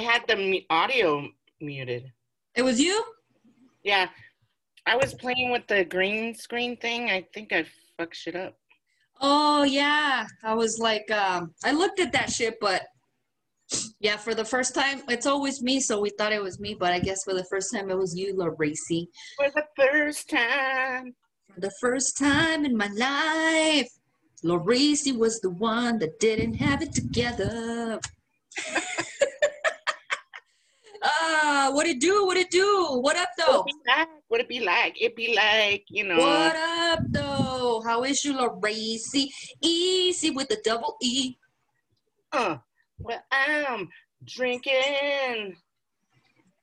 had the audio muted. It was you? Yeah, I was playing with the green screen thing. I think I fucked shit up. Oh yeah. I was like, um, I looked at that shit, but yeah, for the first time, it's always me, so we thought it was me, but I guess for the first time it was you, Laracy. For the first time. For the first time in my life, Laracy was the one that didn't have it together. Ah, what it do? What it do? What up though? What it be like? What it be like? It be like, you know. What up though? How is you, Laracy? Easy with the double E. Uh, well, I'm drinking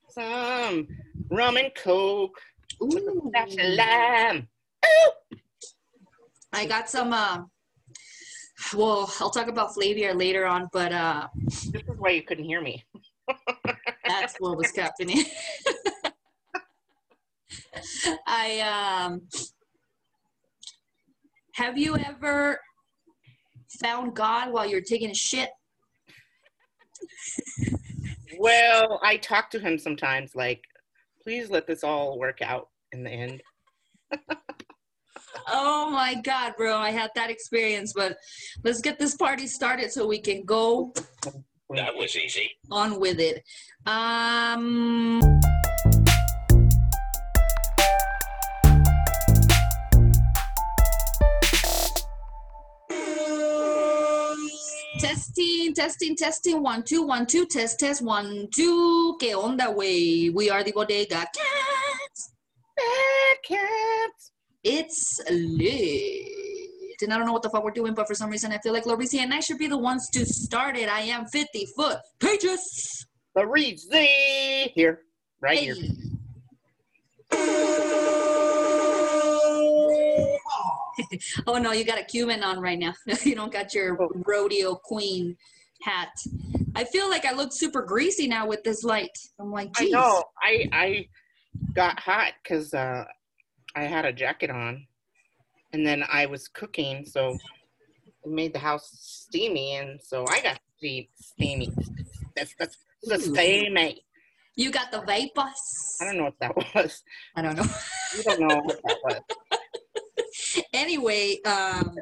some rum and coke Ooh. lime. I got some. Uh, well, I'll talk about Flavia later on, but uh, This is why you couldn't hear me. that's what was happening. I um. Have you ever found God while you're taking a shit? Well, I talk to him sometimes, like, please let this all work out in the end. Oh my God, bro! I had that experience, but let's get this party started so we can go That was easy. on with it. Um. Testing, testing, testing. One, two, one, two. Test, test. One, two. ¿Qué onda, way? We are the Bodega Cats. Bad cats. It's lit. And I don't know what the fuck we're doing, but for some reason I feel like Lorisi and I should be the ones to start it. I am 50 foot pages. Thee here, right here. oh no, you got a Cuban on right now. you don't got your rodeo queen hat. I feel like I look super greasy now with this light. I'm like, I know. I I got hot because uh, I had a jacket on, and then I was cooking, so it made the house steamy, and so I got ste- steamy. That's that's the steamy. You got the vapors. I don't know what that was. I don't know. You don't know what that was. anyway, um,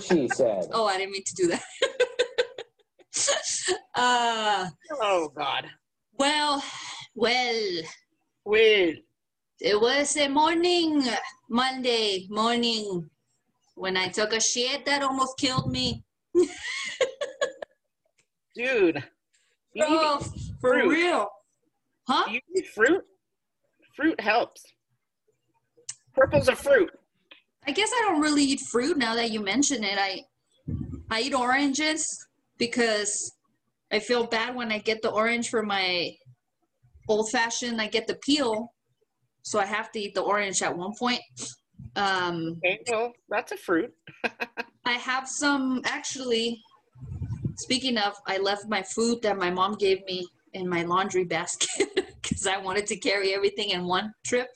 She said. oh, I didn't mean to do that. uh, Oh God. well, well, Wait. it was a morning, Monday morning, when I took a shit that almost killed me. Dude. You Oh, for fruit. real. Huh? you need fruit. Fruit helps. Purple's a fruit. I guess I don't really eat fruit now that you mention it. I I eat oranges because I feel bad when I get the orange for my old fashioned. I get the peel, so I have to eat the orange at one point. Um, Okay, well, that's a fruit. I have some actually. Speaking of, I left my food that my mom gave me in my laundry basket because I wanted to carry everything in one trip.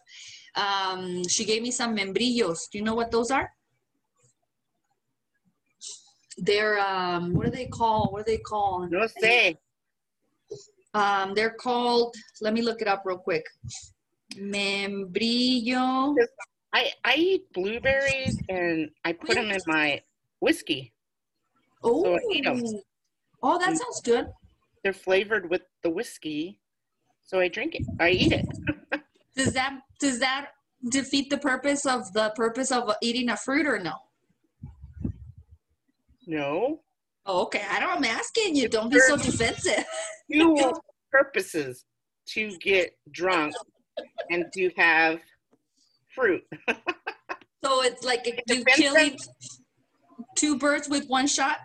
Um, she gave me some membrillos. Do you know what those are? They're um, what are they called? What are they called? No say. Um, they're called. Let me look it up real quick. Membrillo. I, I eat blueberries and I put them in my whiskey. Oh, So I eat 'em. oh, that Mm. sounds good. They're flavored with the whiskey. So I drink it. I eat it. Does that does that defeat the purpose of the purpose of eating a fruit or no? No. Oh, okay. I don't. I'm asking you. Don't be so defensive. Two purposes to get drunk and to have fruit. So it's like you depends killing two birds with one shot.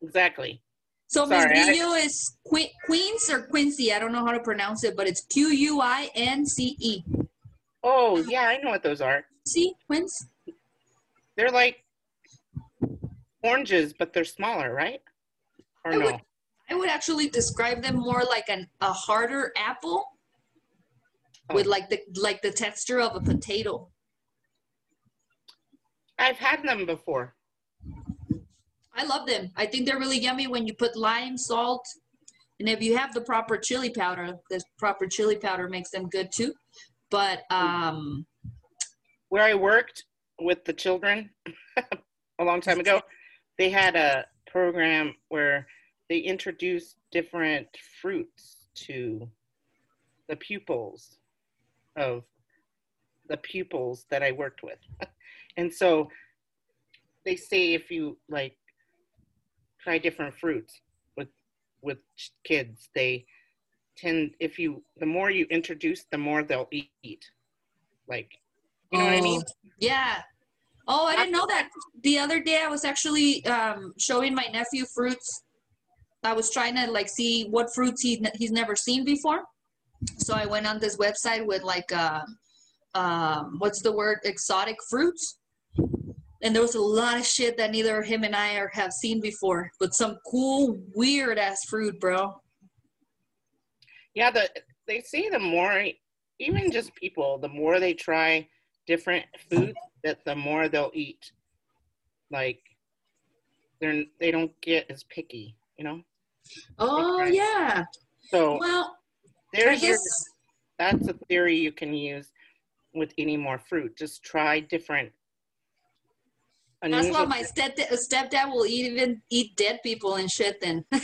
Exactly. So Sorry, I- is que- Queens or Quincy. I don't know how to pronounce it, but it's Q U I N C E. Oh, yeah, I know what those are. See, Quince. They're like oranges, but they're smaller, right? Or I would- no? I would actually describe them more like an a harder apple with Oh. like the like the texture of a potato. I've had them before. I love them. I think they're really yummy when you put lime, salt, And if you have the proper chili powder, the proper chili powder makes them good too. But um, Where I worked with the children a long time ago, they had a program where they introduced different fruits to the pupils of the pupils that I worked with. and so they say if you like try different fruits with with kids, they tend if you the more you introduce, the more they'll eat. Like you know what I mean? Oh, Yeah. Oh, I didn't know that. The other day I was actually um, showing my nephew fruits. I was trying to like see what fruits he he's never seen before. So I went on this website with like uh, um, what's the word? Exotic fruits. And there was a lot of shit that neither him and I are, have seen before, but some cool, weird ass fruit, bro. Yeah, the they say the more even just people, the more they try different foods, that the more they'll eat. Like they're they don't get as picky, you know. Oh yeah. So Well, There's your, that's a theory you can use with any more fruit. Just try different. That's why my stepdad, stepdad will eat, even eat dead people and shit then.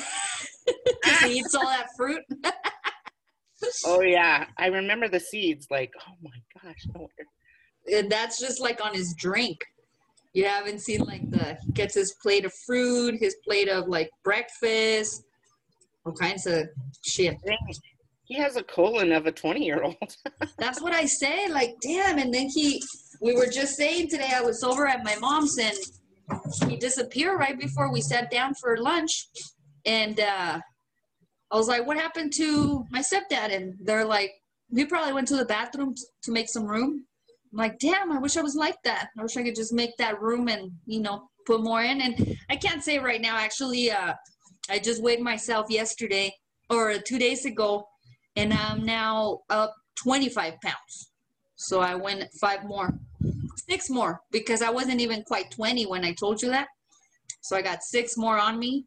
Because he eats all that fruit. Oh yeah, I remember the seeds. Like, oh my gosh, no. And that's just like on his drink. You haven't seen like the, he gets his plate of fruit, his plate of like breakfast, all kinds of shit. He has a colon of a twenty-year-old. That's what I say. Like, damn. And then he, we were just saying today, I was over at my mom's and he disappeared right before we sat down for lunch. And uh, I was like, what happened to my stepdad? And they're like, he probably went to the bathroom to make some room. I'm like, damn, I wish I was like that. I wish I could just make that room and, you know, put more in. And I can't say right now, actually, uh, I just weighed myself yesterday or two days ago and I'm now up 25 pounds. So I went five more, six more, because I wasn't even quite 20 when I told you that. So I got six more on me.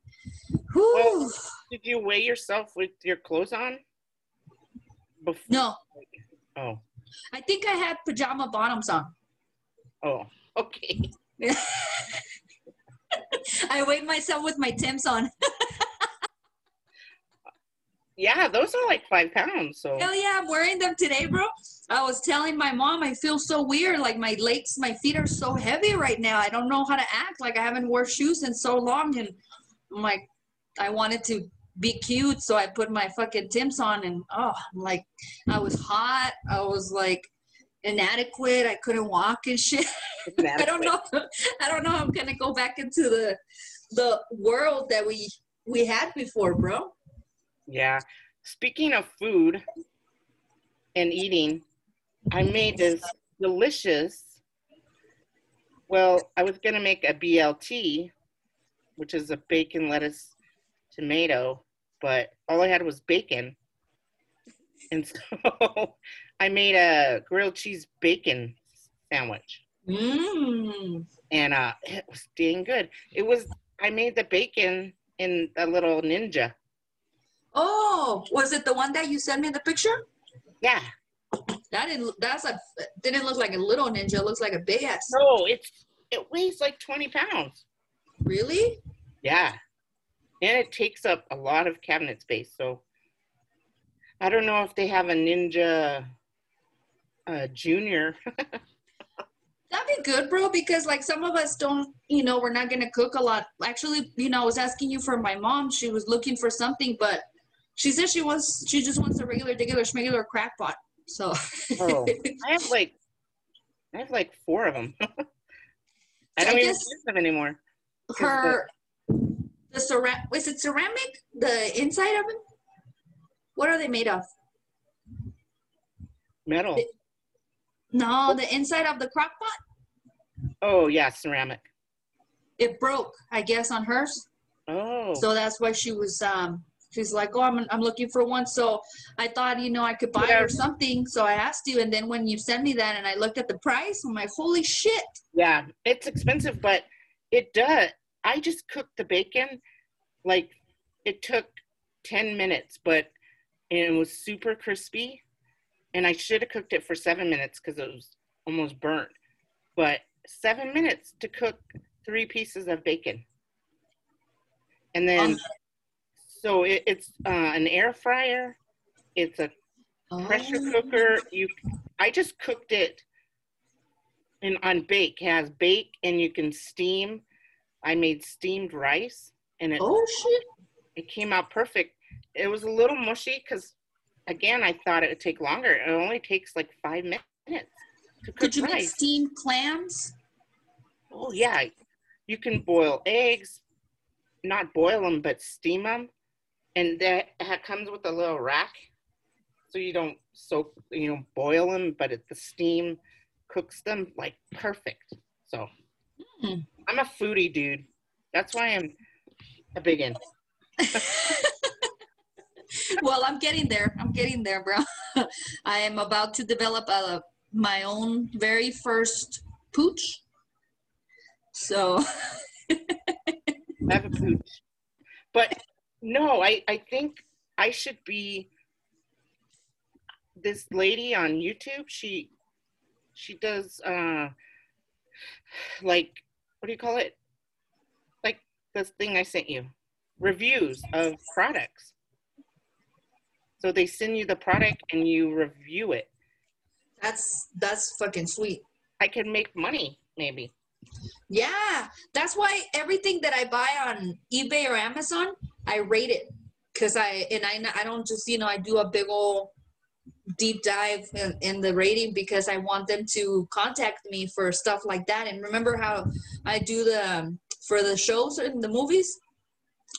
Whew. Well- Did you weigh yourself with your clothes on? Before? No, Oh, I think I had pajama bottoms on. oh, okay. I weighed myself with my Tims on. Yeah, those are like five pounds. So Hell yeah, I'm wearing them today, bro. I was telling my mom I feel so weird. Like my legs, my feet are so heavy right now. I don't know how to act. Like I haven't worn shoes in so long, and I'm like, I wanted to be cute, so I put my fucking Tims on, and oh, I'm like, I was hot. I was like inadequate. I couldn't walk and shit. I don't know. I don't know. how I'm gonna go back into the the world that we we had before, bro. Yeah. Speaking of food and eating, I made this delicious. Well, I was gonna make a BLT, which is a bacon, lettuce, tomato, but all I had was bacon, and so I made a grilled cheese bacon sandwich, Mmm. and uh, it was dang good. It was. I made the bacon in a little ninja. Oh, was it the one that you sent me the picture? Yeah. That didn't. That's a. Didn't look like a little ninja. It looks like a big ass. No, it's it weighs like 20 pounds. Really? Yeah. And it takes up a lot of cabinet space. So I don't know if they have a Ninja uh, Junior. That'd be good, bro. Because like some of us don't, you know, we're not gonna cook a lot. Actually, you know, I was asking you for my mom. She was looking for something, but she says she wants. She just wants a regular, regular, schmegular crack pot. So. oh, I have like I have like four of them. I I don't even use them anymore. her the ceramic is it ceramic the inside of it what are they made of Metal. no the inside of the crock pot Oh yeah, ceramic. it broke i guess on hers Oh. so that's why she was um she's like oh i'm, I'm looking for one so i thought you know i could buy Yeah. her something so i asked you and then when you sent me that and i looked at the price i'm like holy shit Yeah, it's expensive, but it does. I just cooked the bacon like it took 10 minutes, but and it was super crispy. And I should have cooked it for seven minutes because it was almost burnt. But seven minutes to cook three pieces of bacon. And then, Um, so it, it's uh, an air fryer. It's a pressure Oh. cooker. You, I just cooked it in on bake. It has bake and you can steam. I made steamed rice and it Oh shit! it came out perfect. It was a little mushy because, again, I thought it would take longer. It only takes like five minutes to cook Could you make steamed clams? Oh yeah, you can boil eggs, not boil them, but steam them, and that comes with a little rack, so you don't soak, you know, boil them, but it, the steam cooks them like perfect. So Hmm. I'm a foodie dude. That's why I'm a big in. well, I'm getting there. I'm getting there, bro. I am about to develop a, my own very first pooch. So, I have a pooch. But no, I, I think I should be this lady on YouTube. She she does uh like what do you call it? Like this thing I sent you. Reviews of products. So they send you the product and you review it. that's that's fucking sweet. I can make money maybe. Yeah, that's why everything that I buy on eBay or Amazon, I rate it because I and I I don't just you know I do a big old deep dive in, in the rating because I want them to contact me for stuff like that. And remember how I do the um, for the shows and the movies,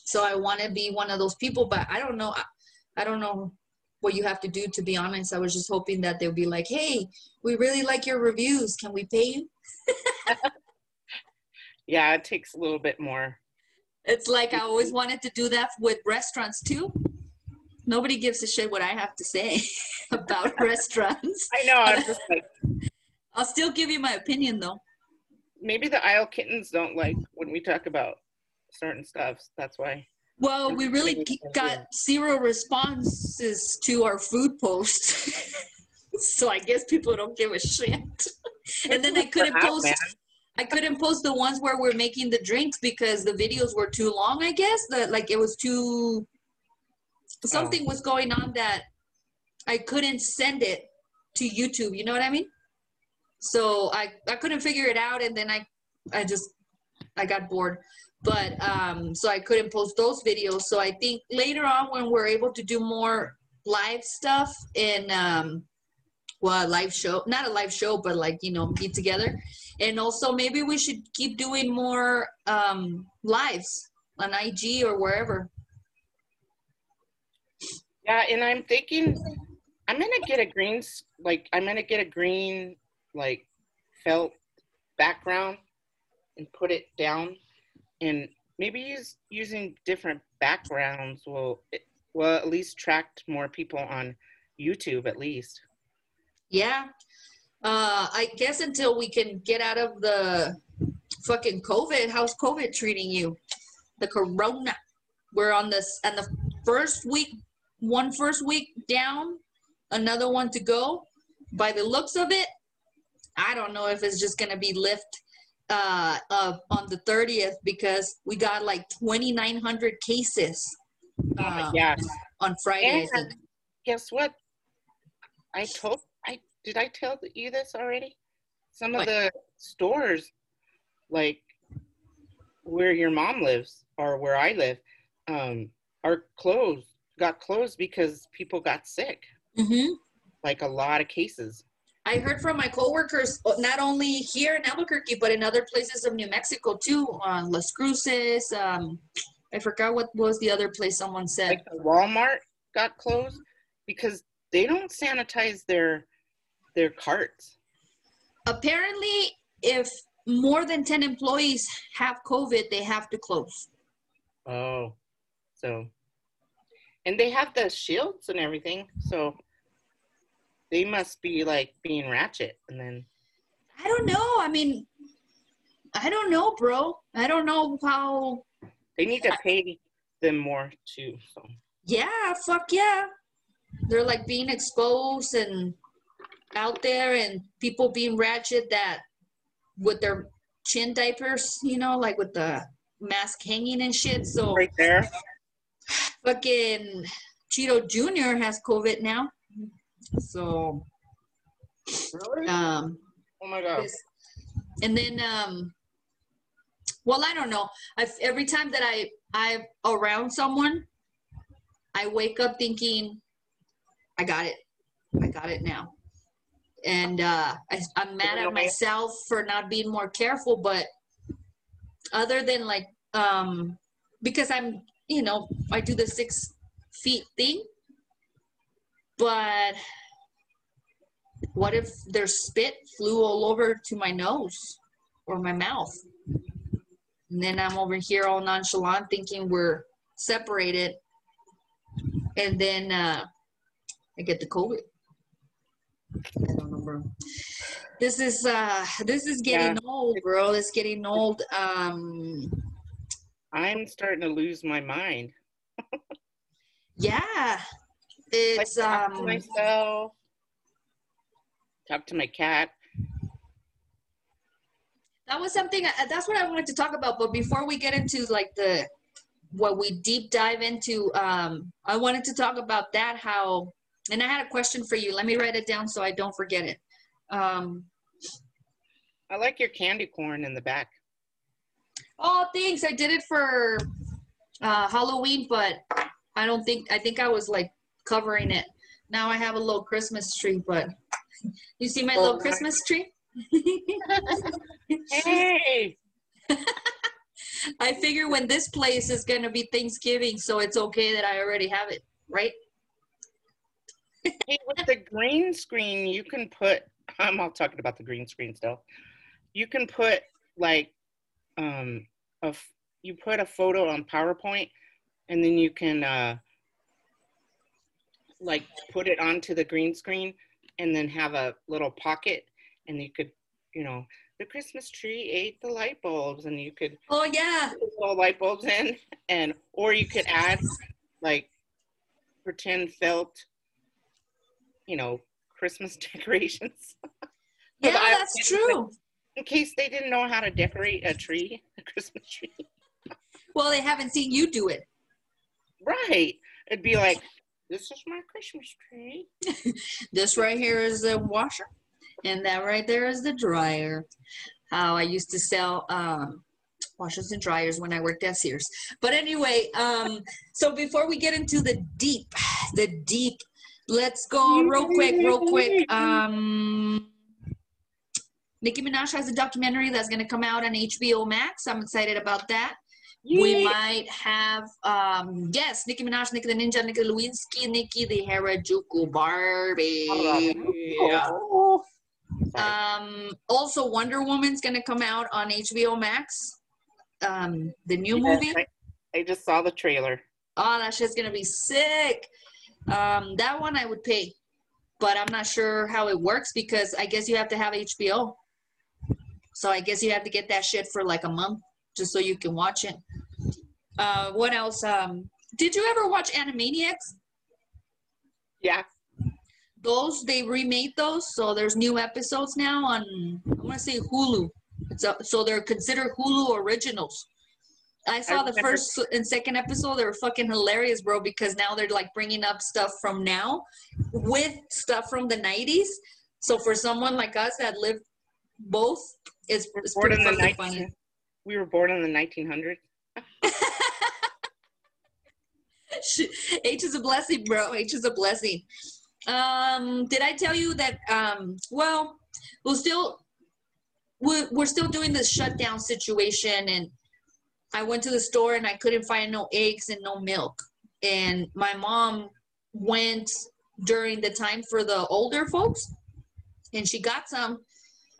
so I want to be one of those people. But I don't know. I, I don't know what you have to do to be honest. I was just hoping that they'll be like, "Hey, we really like your reviews. Can we pay you?" Yeah, it takes a little bit more. It's like I always wanted to do that with restaurants too. Nobody gives a shit what I have to say about restaurants. I know, I'm just like I'll still give you my opinion though. maybe the Isle kittens don't like when we talk about certain stuff. That's why. Well, we really got zero responses to our food post. so I guess people don't give a shit. and then I couldn't post. I couldn't post the ones where we're making the drinks because the videos were too long, I guess. That like it was too something was going on that I couldn't send it to YouTube, you know what I mean? So I I couldn't figure it out and then I I just I got bored. But um so I couldn't post those videos. So I think later on when we're able to do more live stuff in um well a live show not a live show but like you know be together and also maybe we should keep doing more um lives on ig or wherever. Yeah, and I'm thinking I'm gonna get a green like I'm gonna get a green like felt background and put it down, and maybe use using different backgrounds will will at least attract more people on YouTube at least. yeah uh i guess until we can get out of the fucking covid how's covid treating you? The corona. We're on this and the first week one first week down another one to go. By the looks of it i don't know if it's just gonna be lift uh, uh on the 30th because we got like 2900 cases uh, yeah, on friday and guess what? I told did I tell you this already? Some of What? the stores, like where your mom lives or where I live, um, are closed. Got closed because people got sick. mm-hmm. Like a lot of cases. I heard from my coworkers, uh, not only here in Albuquerque, but in other places of New Mexico too, on Las Cruces. Um, I forgot what was the other place someone said. Like Walmart got closed because they don't sanitize their their carts. Apparently, if more than 10 employees have COVID, they have to close. Oh, so, and they have the shields and everything, so they must be like being ratchet. And then, I don't know. I mean, I don't know, bro. I don't know how. they need to pay them more too. So, Yeah, fuck yeah. They're like being exposed and out there, and people being ratchet that with their chin diapers, you know, like with the mask hanging and shit. So Right there. fucking Cheeto Jr. has COVID now. So, Really? um, oh my god. and then, um, well, I don't know. I every time that I I'm around someone, I wake up thinking, I got it. I got it now. And uh, I, I'm mad at myself for not being more careful, but other than like, um, because I'm, you know, I do the six feet thing, but what if their spit flew all over to my nose or my mouth? And then I'm over here all nonchalant thinking we're separated. And then uh, I get the COVID. I don't bro. This is uh this is getting old, bro. It's getting old. Um I'm starting to lose my mind. yeah. Like, It's talk to um myself. Talk to my cat. that was something uh, that's what i wanted to talk about but before we get into like the what we deep dive into um i wanted to talk about that how and i had a question for you. Let me write it down so i don't forget it. Um I like your candy corn in the back. oh thanks. I did it for uh halloween but i don't think i think i was like covering it. Now i have a little christmas tree but you see my Oh, little christmas tree? Hey, I figure when this place is gonna be Thanksgiving, so it's okay that I already have it, right? Hey, with the green screen, you can put. I'm all talking about the green screen still. You can put like, um, a f- you put a photo on PowerPoint, and then you can uh, like put it onto the green screen, and then have a little pocket, and you could, you know, the Christmas tree ate the light bulbs, and you could Oh yeah, put little light bulbs in, and or you could add like pretend felt, you know, Christmas decorations. yeah, that's true. In case they didn't know how to decorate a tree, a Christmas tree. Well, they haven't seen you do it. Right. It'd be like, this is my Christmas tree. This right here is the washer, and that right there is the dryer. How I used to sell um, washers and dryers when I worked at Sears. But anyway, um, so before we get into the deep, the deep, let's go real quick, real quick. Um, Nicki Minaj has a documentary that's going to come out on HBO Max. I'm excited about that. We might have, um, yes, Nicki Minaj, Nicki the Ninja, Nicki Lewinsky, Nicki the Harajuku Barbie. Yeah. Um, also, Wonder Woman's gonna come out on HBO Max. Um, the new Yes, movie. I, I just saw the trailer. Oh, that shit's gonna be sick. Um, that one I would pay, but I'm not sure how it works because I guess you have to have HBO. So I guess you have to get that shit for like a month just so you can watch it. Uh, what else? Um, did you ever watch Animaniacs? Yeah. those they remade those so there's new episodes now on i want to say hulu it's a, so they're considered hulu originals i saw the remember- first and second episode they were fucking hilarious bro because now they're like bringing up stuff from now with stuff from the 90s so for someone like us that lived both it's, it's Born pretty in the 19 funny We were born in the 1900s. H is a blessing, bro. H is a blessing. Um, did I tell you that? Um, well, we'll still we're, we're still doing this shutdown situation, and I went to the store and I couldn't find no eggs and no milk, and my mom went during the time for the older folks, and she got some,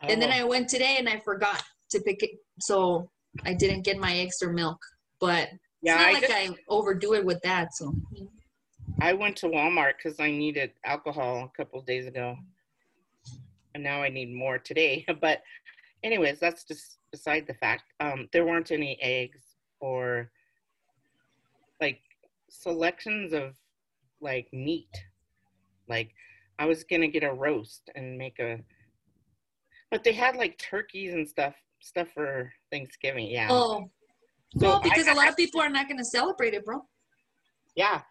oh, and then Oh. I went today and I forgot to pick it, so I didn't get my eggs or milk, but yeah, it's not I, like just, I overdo it with that. So I went to Walmart because I needed alcohol a couple of days ago, and now I need more today. But, anyways, that's just beside the fact. Um, there weren't any eggs or like selections of like meat. Like I was gonna get a roast and make a, but they had like turkeys and stuff stuff for Thanksgiving. Yeah. Oh, So well, because I- a lot of people are not going to celebrate it, bro. Yeah.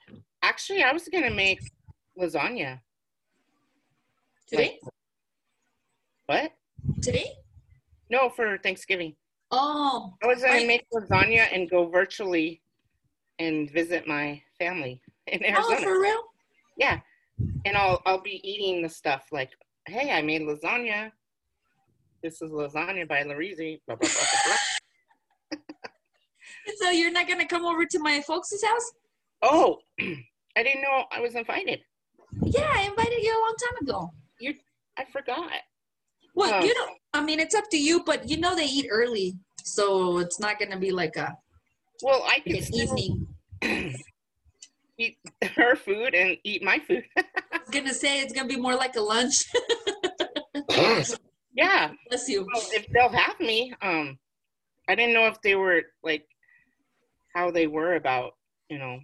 Actually, I was gonna make lasagna. Today? What? Today? No, for Thanksgiving. Oh, I was gonna make lasagna and go virtually and visit my family in oh, Arizona. oh, for real? yeah. And I'll I'll be eating the stuff like, hey, I made lasagna. This is lasagna by Larizi. Blah, blah, blah, blah, blah. So you're not going to come over to my folks' house? Oh, I didn't know I was invited. Yeah, I invited you a long time ago. You, I forgot. What Oh. you uh, don't. I mean, it's up to you, but you know they eat early, so it's not gonna be like a Well, I can evening. eat her food and eat my food. I was gonna say it's gonna be more like a lunch. yeah. Bless you. Well, if they'll have me, um, I didn't know if they were like how they were about, you know.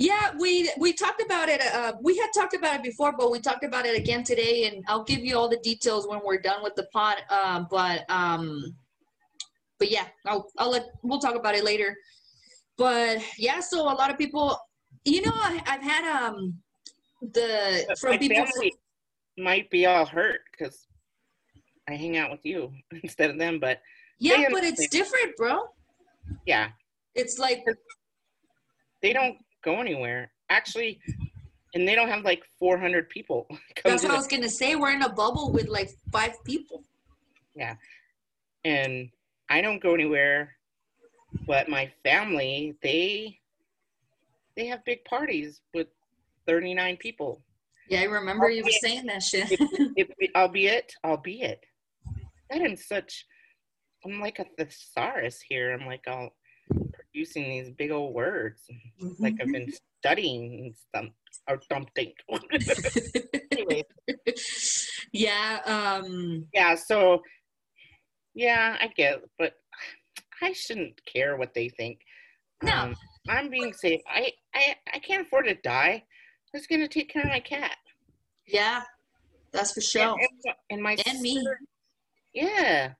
Yeah, we we talked about it. Uh, we had talked about it before, but we talked about it again today, and I'll give you all the details when we're done with the pod. Uh, but um, but yeah, I'll I'll let we'll talk about it later. But yeah, so a lot of people, you know, I, I've had um the from my people. might be all hurt because I hang out with you instead of them. But Yeah, but it's different, bro. yeah, It's like they don't go anywhere actually, and they don't have like 400 people. that's what I was gonna say. We're in a bubble with like five people. Yeah. And I don't go anywhere. But my family, they they have big parties with 39 people. Yeah, I remember you were saying that shit. If, if, albeit, albeit, that am such. I'm like a thesaurus here. I'm like all producing these big old words, like I've been studying some or something. anyway, yeah, um, yeah. So, yeah, I get, but I shouldn't care what they think. No. Um, I'm being safe. I, I, I can't afford to die. Who's gonna take care of my cat. yeah, that's for sure. And, and, and my And me. Yeah.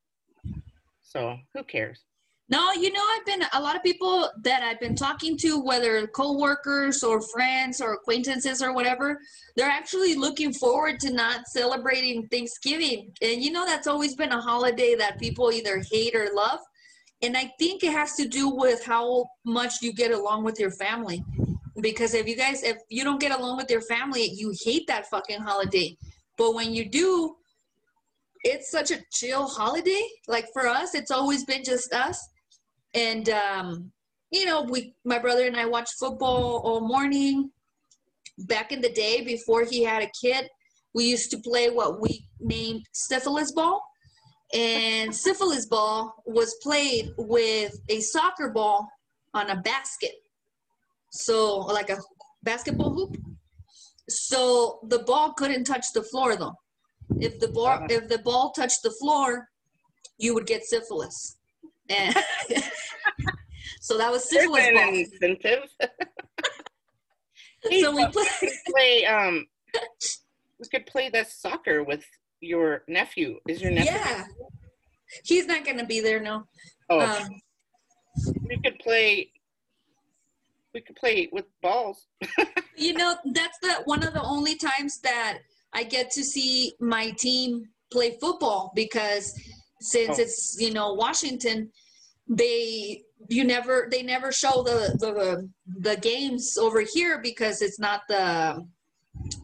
So who cares? No, you know, I've been a lot of people that I've been talking to, whether coworkers or friends or acquaintances or whatever, they're actually looking forward to not celebrating Thanksgiving. And you know, that's always been a holiday that people either hate or love. And I think it has to do with how much you get along with your family. Because if you guys, if you don't get along with your family, you hate that fucking holiday. But when you do, it's such a chill holiday. Like for us, it's always been just us and um, you know we my brother and i watched football all morning. Back in the day before he had a kid we used to play what we named syphilis ball. And syphilis ball was played with a soccer ball on a basket. So like a basketball hoop. So the ball couldn't touch the floor though. If the ball if the ball touched the floor you would get syphilis. And so that was syphilis an incentive. So we play. we could play um we could play the soccer with your nephew. Is your nephew Yeah, he's not gonna be there. No. oh Um, we could play we could play with balls. you know, that's the one of the only times that I get to see my team play football because since Oh. it's you know Washington, they you never they never show the the the games over here because it's not the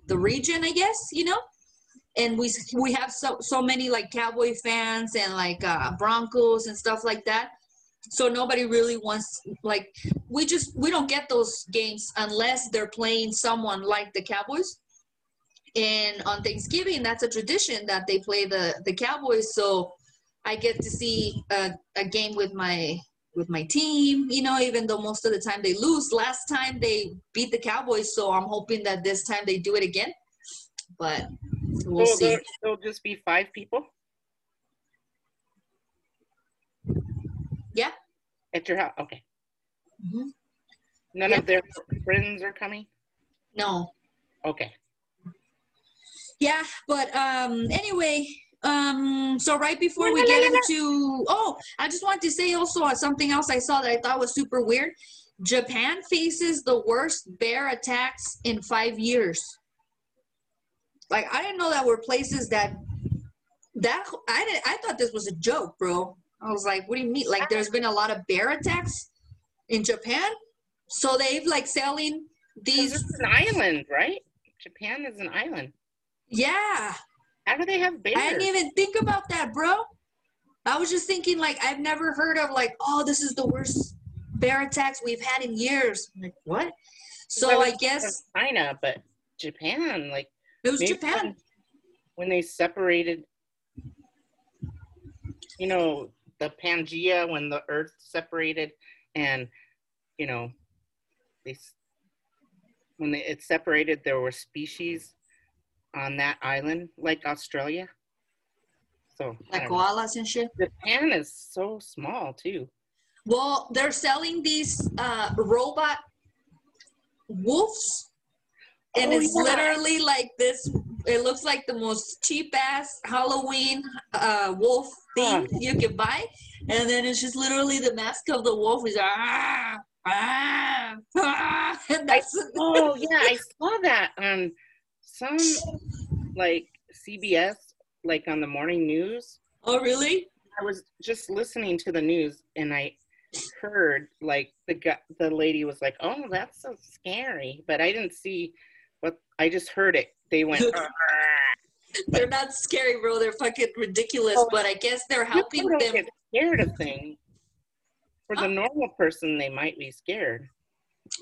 the region, I guess you know. And we we have so so many like Cowboy fans and like uh, Broncos and stuff like that. So nobody really wants like we just we don't get those games unless they're playing someone like the Cowboys. And on Thanksgiving, that's a tradition that they play the the Cowboys. So I get to see a, a game with my with my team. You know, even though most of the time they lose. Last time they beat the Cowboys, so I'm hoping that this time they do it again. But we'll so see. there- there'll just be five people? Yeah. At your house? Okay. Mhm. None Yep. of their friends are coming. No. Okay. Yeah, but um anyway, um so right before we get into oh, I just wanted to say also something else I saw that I thought was super weird. Japan faces the worst bear attacks in 5 years. Like I didn't know that were places that that I didn't I thought this was a joke, bro. I was like, what do you mean? Like there's been a lot of bear attacks in Japan? So they've like selling these It's an island, right? Japan is an island. yeah. How do they have bears? I didn't even think about that, bro. I was just thinking, like, I've never heard of, like, oh, this is the worst bear attacks we've had in years. I'm like, what? So Well, I guess China, but Japan, like it was Japan. When, when they separated, you know, the Pangea, when the Earth separated, and you know, they when they, it separated, there were species on that island, like Australia. So I Like don't know. koalas and shit. Japan is so small too. Well, they're selling these uh, robot wolves, and Oh, it's yeah. literally like this. It looks like the most cheap ass Halloween uh, wolf thing you can buy, and then it's just literally the mask of the wolf is ah ah ah, and that's Oh yeah, I saw that on some like CBS, like on the morning news. oh really? I was just listening to the news and I heard like the gu- the lady was like, "Oh, that's so scary," but I didn't see what I just heard it. They went. They're not scary, bro. They're fucking ridiculous. Oh, But I guess they're helping them. get scared of things. For the Oh. normal person, they might be scared.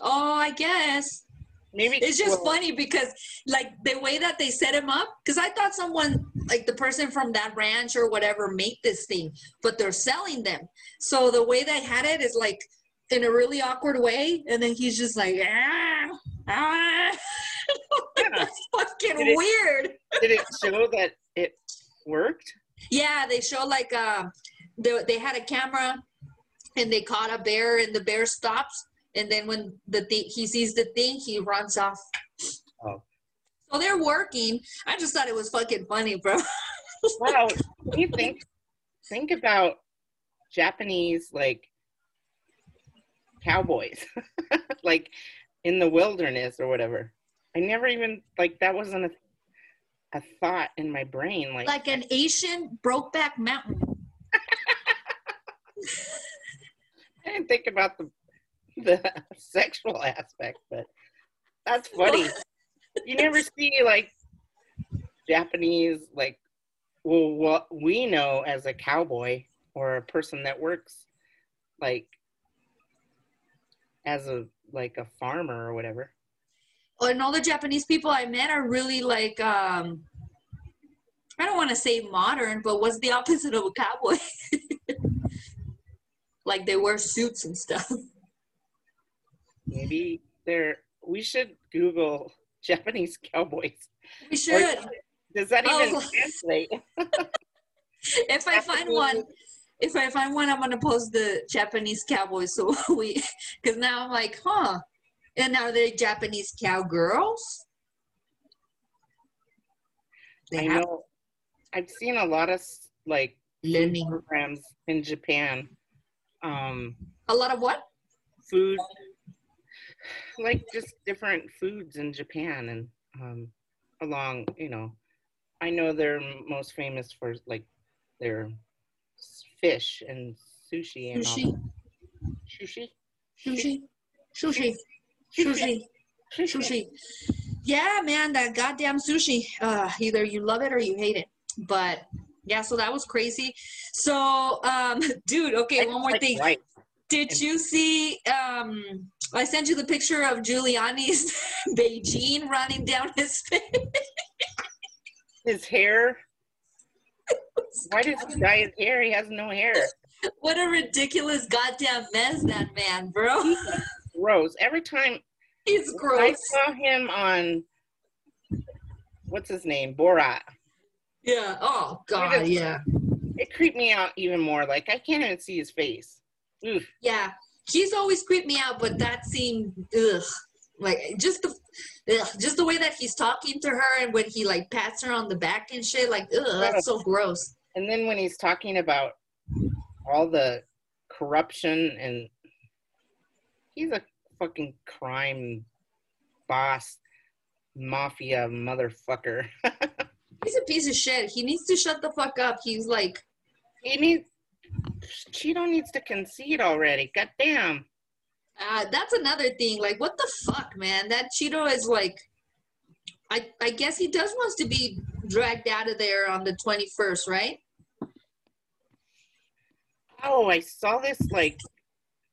Oh, I guess. Maybe It's just well, funny because, like, the way that they set him up, because I thought someone, like the person from that ranch or whatever, made this thing, but they're selling them. So the way they had it is like in a really awkward way, and then he's just like, ah, ah. Yeah. That's fucking Did it- weird. Did it show that it worked? Yeah, they show like uh, they they had a camera, and they caught a bear, and the bear stops, and then when the thing he sees the thing, he runs off. Oh. So they're working. I just thought it was fucking funny, bro. Wow. Do you think? Think about Japanese like cowboys, like in the wilderness or whatever. I never even like that wasn't a, a thought in my brain. Like, Like an Asian Brokeback Mountain. I didn't think about the the sexual aspect, but that's funny. you never see like Japanese like well what we know as a cowboy or a person that works like as a like a farmer or whatever. Oh, and all the Japanese people I met are really like um I don't want to say modern, but what's the opposite of a cowboy? like they wear suits and stuff. Maybe they're we should Google Japanese cowboys. We should. Does that even Oh. translate? if I find one, if I find one, I'm gonna post the Japanese cowboys. So we, because now I'm like, huh? And are they Japanese cowgirls? I have- know I've seen a lot of like learning programs in Japan. Um, a lot of what? food, like just different foods in Japan, and um, along, you know, I know they're most famous for like their fish and sushi and Sushi, all. Sushi. sushi, sushi, sushi, sushi. Yeah, man, that goddamn sushi. Uh, either you love it or you hate it. But yeah, so that was crazy. So, um, dude, okay, one more thing. Did you see? Um, I sent you the picture of Giuliani's Beijing running down his face. His hair. Why does he dye his hair? He has no hair. What a ridiculous goddamn mess that man, bro. Gross. Every time He's gross. I saw him on what's his name, Borat. Yeah. Oh God. just- Yeah. It creeped me out even more. Like I can't even see his face. Yeah. he's always creeped me out, but that seemed ugh, like just the ugh, just the way that he's talking to her and when he like pats her on the back and shit, like ugh, that's so gross. And then when he's talking about all the corruption and he's a fucking crime boss mafia motherfucker. He's a piece of shit. He needs to shut the fuck up. He's like he needs Cheeto needs to concede already. God damn. Uh, that's another thing. Like, what the fuck, man? That Cheeto is like, I I guess he does wants to be dragged out of there on the twenty first, right? Oh, I saw this like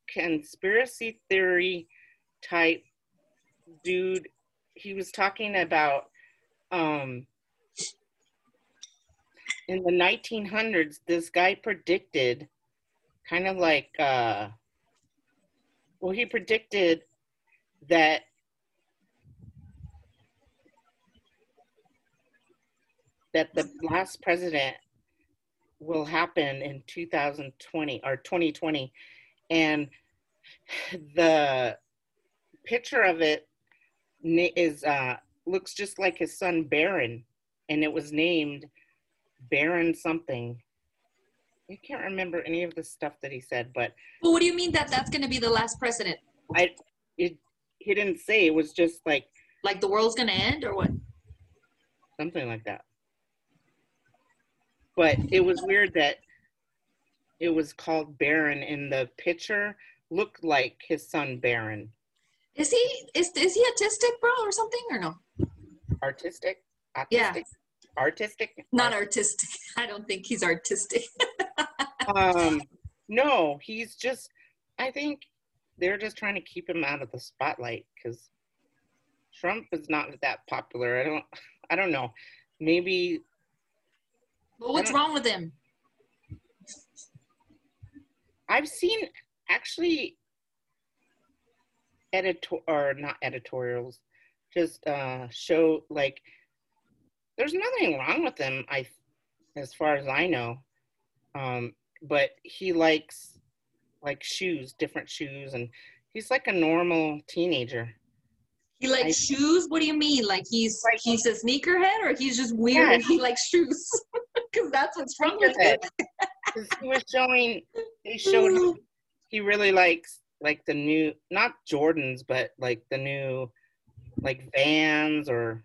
conspiracy theory type dude. He was talking about um in the 1900s this guy predicted kind of like uh well he predicted that that the last president will happen in 2020 or 2020 and the picture of it is uh looks just like his son Barron and it was named Barron something I can't remember any of the stuff that he said but Well, what do you mean that that's going to be the last president? I it he didn't say it was just like Like the world's going to end or what? something like that. But it was weird that it was called Baron and the picture looked like his son Barron. Is he is is he autistic, bro, or something, or no? Artistic? Autistic? Yeah. Artistic? Not artistic. I don't think he's artistic. um no, he's just I think they're just trying to keep him out of the spotlight because Trump is not that popular. I don't I don't know. Maybe But what's wrong with him? I've seen actually editor or not editorials, just uh show like there's nothing wrong with him, I as far as I know. Um, but he likes like shoes, different shoes, and he's like a normal teenager. He likes I- shoes. What do you mean? Like he's Like- he's a sneakerhead, or he's just weird Yeah. and he likes shoes? Because that's what's wrong with him. he was showing He showed him he really likes like the new not Jordans, but like the new like Vans or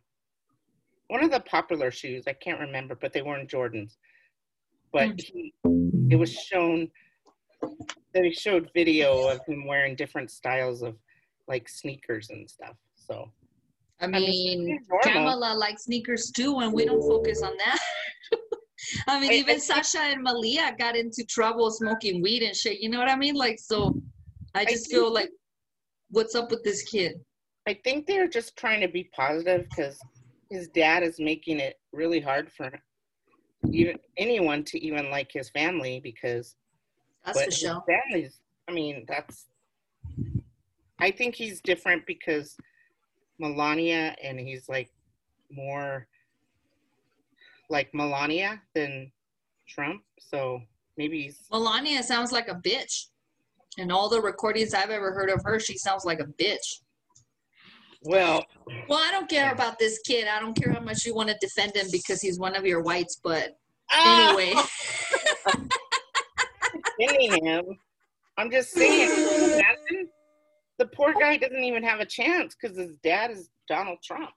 one of the popular shoes. I can't remember, but they weren't Jordans. But mm. he, it was shown that he showed video of him wearing different styles of like sneakers and stuff. So I mean. Kamala likes sneakers too, and we don't focus on that. I mean, I- even I- Sasha and Malia got into trouble smoking weed and shit. You know what I mean? Like, so I just feel like, what's up with this kid? I think they're just trying to be positive because his dad is making it really hard for even anyone to even like his family because That's but his family's I mean that's I think he's different because Melania and he's like more like Melania than Trump so maybe he's Melania sounds like a bitch. And all the recordings I've ever heard of her, she sounds like a bitch. Well Well, I don't care about this kid. I don't care how much you want to defend him because he's one of your whites. But ah, anyway, defending him. I'm just saying, the poor guy doesn't even have a chance because his dad is Donald Trump.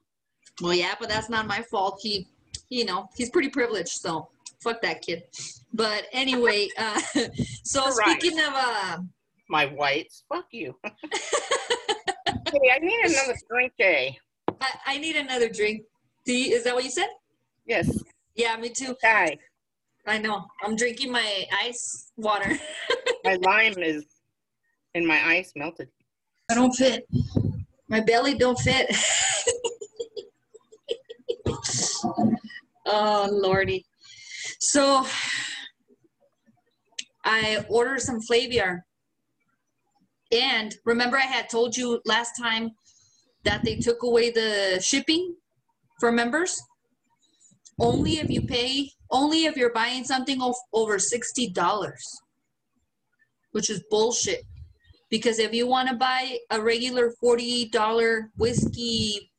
well, yeah, but that's not my fault. He, you know, he's pretty privileged. So fuck that kid. But anyway, uh, so right. speaking of, uh, My whites, fuck you. hey, I need another drink, eh? I, I need another drink. Do you, is that what you said? Yes, Yeah, me too. guy. I know. I'm drinking my ice water. My lime is in my ice melted. I don't fit. My belly don't fit. oh lordy. So I ordered some Flaviar. And remember I had told you last time that they took away the shipping for members? Only if you pay, only if you're buying something over $60, which is bullshit. because if you want to buy a regular $40 whiskey,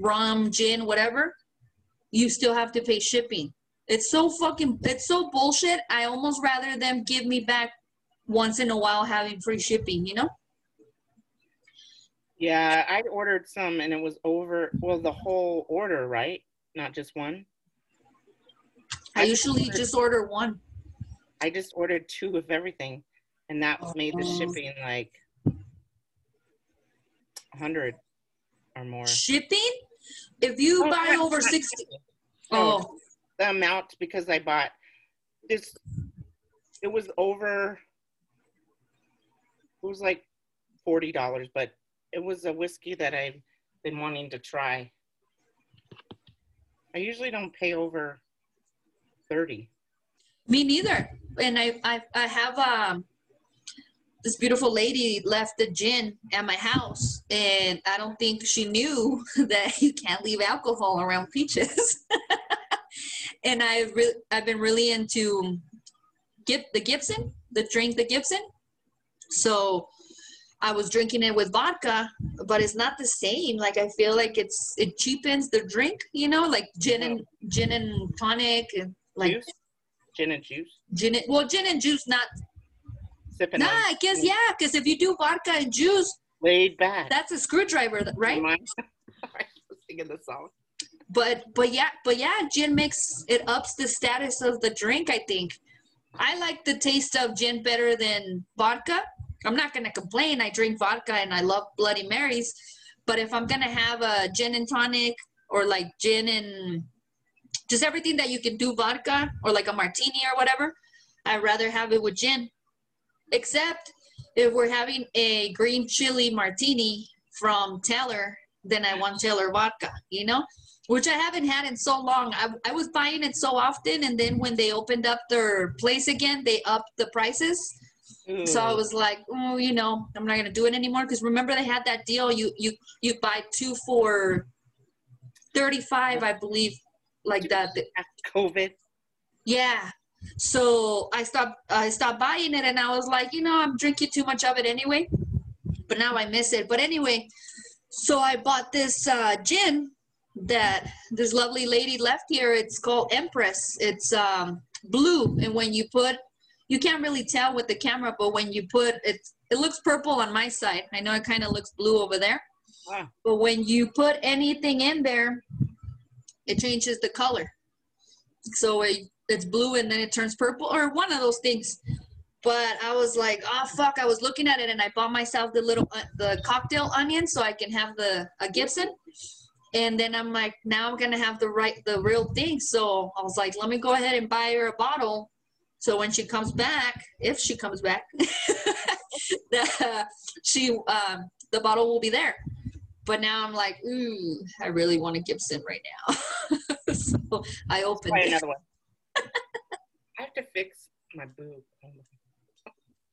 rum, gin, whatever, you still have to pay shipping. It's so fucking, it's so bullshit. I almost rather them give me back once in a while having free shipping, you know? Yeah, I ordered some and it was over. Well, the whole order, right? Not just one. I usually just order one. I just ordered two of everything, and that oh. made the Oh. shipping like hundred or more. Shipping? If you Oh, buy over not 60, shipping. oh, the amount because I bought this. It was over. It was like forty dollars, but it was a whiskey that I've been wanting to try. I usually don't pay over thirty. me neither. And I, I, I have um, this beautiful lady left the gin at my house, and I don't think she knew that you can't leave alcohol around peaches. and I re- I've been really into Gib- the Gibson, the drink the Gibson. So I was drinking it with vodka, but it's not the same. Like I feel like it's it cheapens the drink, you know, like gin and gin and tonic and like juice, gin and juice, gin and, well gin and juice not sipping nah i guess yeah because if you do vodka and juice laid back. that's a screwdriver right Am I I was singing the song. but but yeah but yeah gin makes it ups the status of the drink i think i like the taste of gin better than vodka i'm not gonna complain i drink vodka and i love bloody marys but if i'm gonna have a gin and tonic or like gin and just everything that you can do vodka or like a martini or whatever i'd rather have it with gin except if we're having a green chili martini from taylor then i want taylor vodka you know which I haven't had in so long. I, I was buying it so often, and then when they opened up their place again, they upped the prices. So I was like, oh, you know, I'm not gonna do it anymore because remember they had that deal. You you you buy two for thirty five, I believe, like that. COVID. Yeah. So I stopped I stopped buying it and I was like, you know, I'm drinking too much of it anyway. But now I miss it. But anyway, so I bought this uh, gin that this lovely lady left here. It's called Empress. It's um, blue, and when you put, you can't really tell with the camera, but when you put it, it looks purple on my side. I know it kind of looks blue over there. Wow. But when you put anything in there, it changes the color. So it, it's blue and then it turns purple or one of those things. But I was like, oh fuck! I was looking at it and I bought myself the little uh, the cocktail onion so I can have the a Gibson. And then I'm like, now I'm gonna have the right the real thing. So I was like, let me go ahead and buy her a bottle. So when she comes back, if she comes back, the, she um, the bottle will be there. But now I'm like, ooh, I really want a Gibson right now. so I opened it. another one. I have to fix my boob.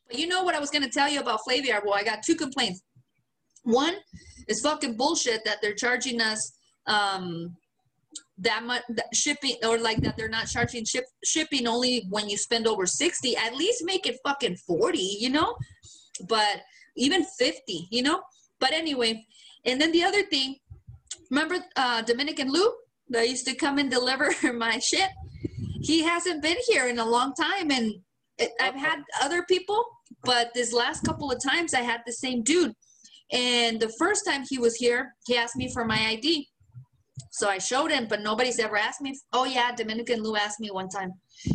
But you know what I was going to tell you about Flaviar? Well, I got two complaints. One is fucking bullshit that they're charging us um, that much that shipping or like that they're not charging ship, shipping only when you spend over 60. At least make it fucking 40, you know? But even 50, you know? But anyway, and then the other thing, remember uh, Dominican Lou that used to come and deliver my shit? He hasn't been here in a long time and it, I've had other people, but this last couple of times I had the same dude. And the first time he was here, he asked me for my ID. So I showed him, but nobody's ever asked me. Oh yeah, Dominican Lou asked me one time.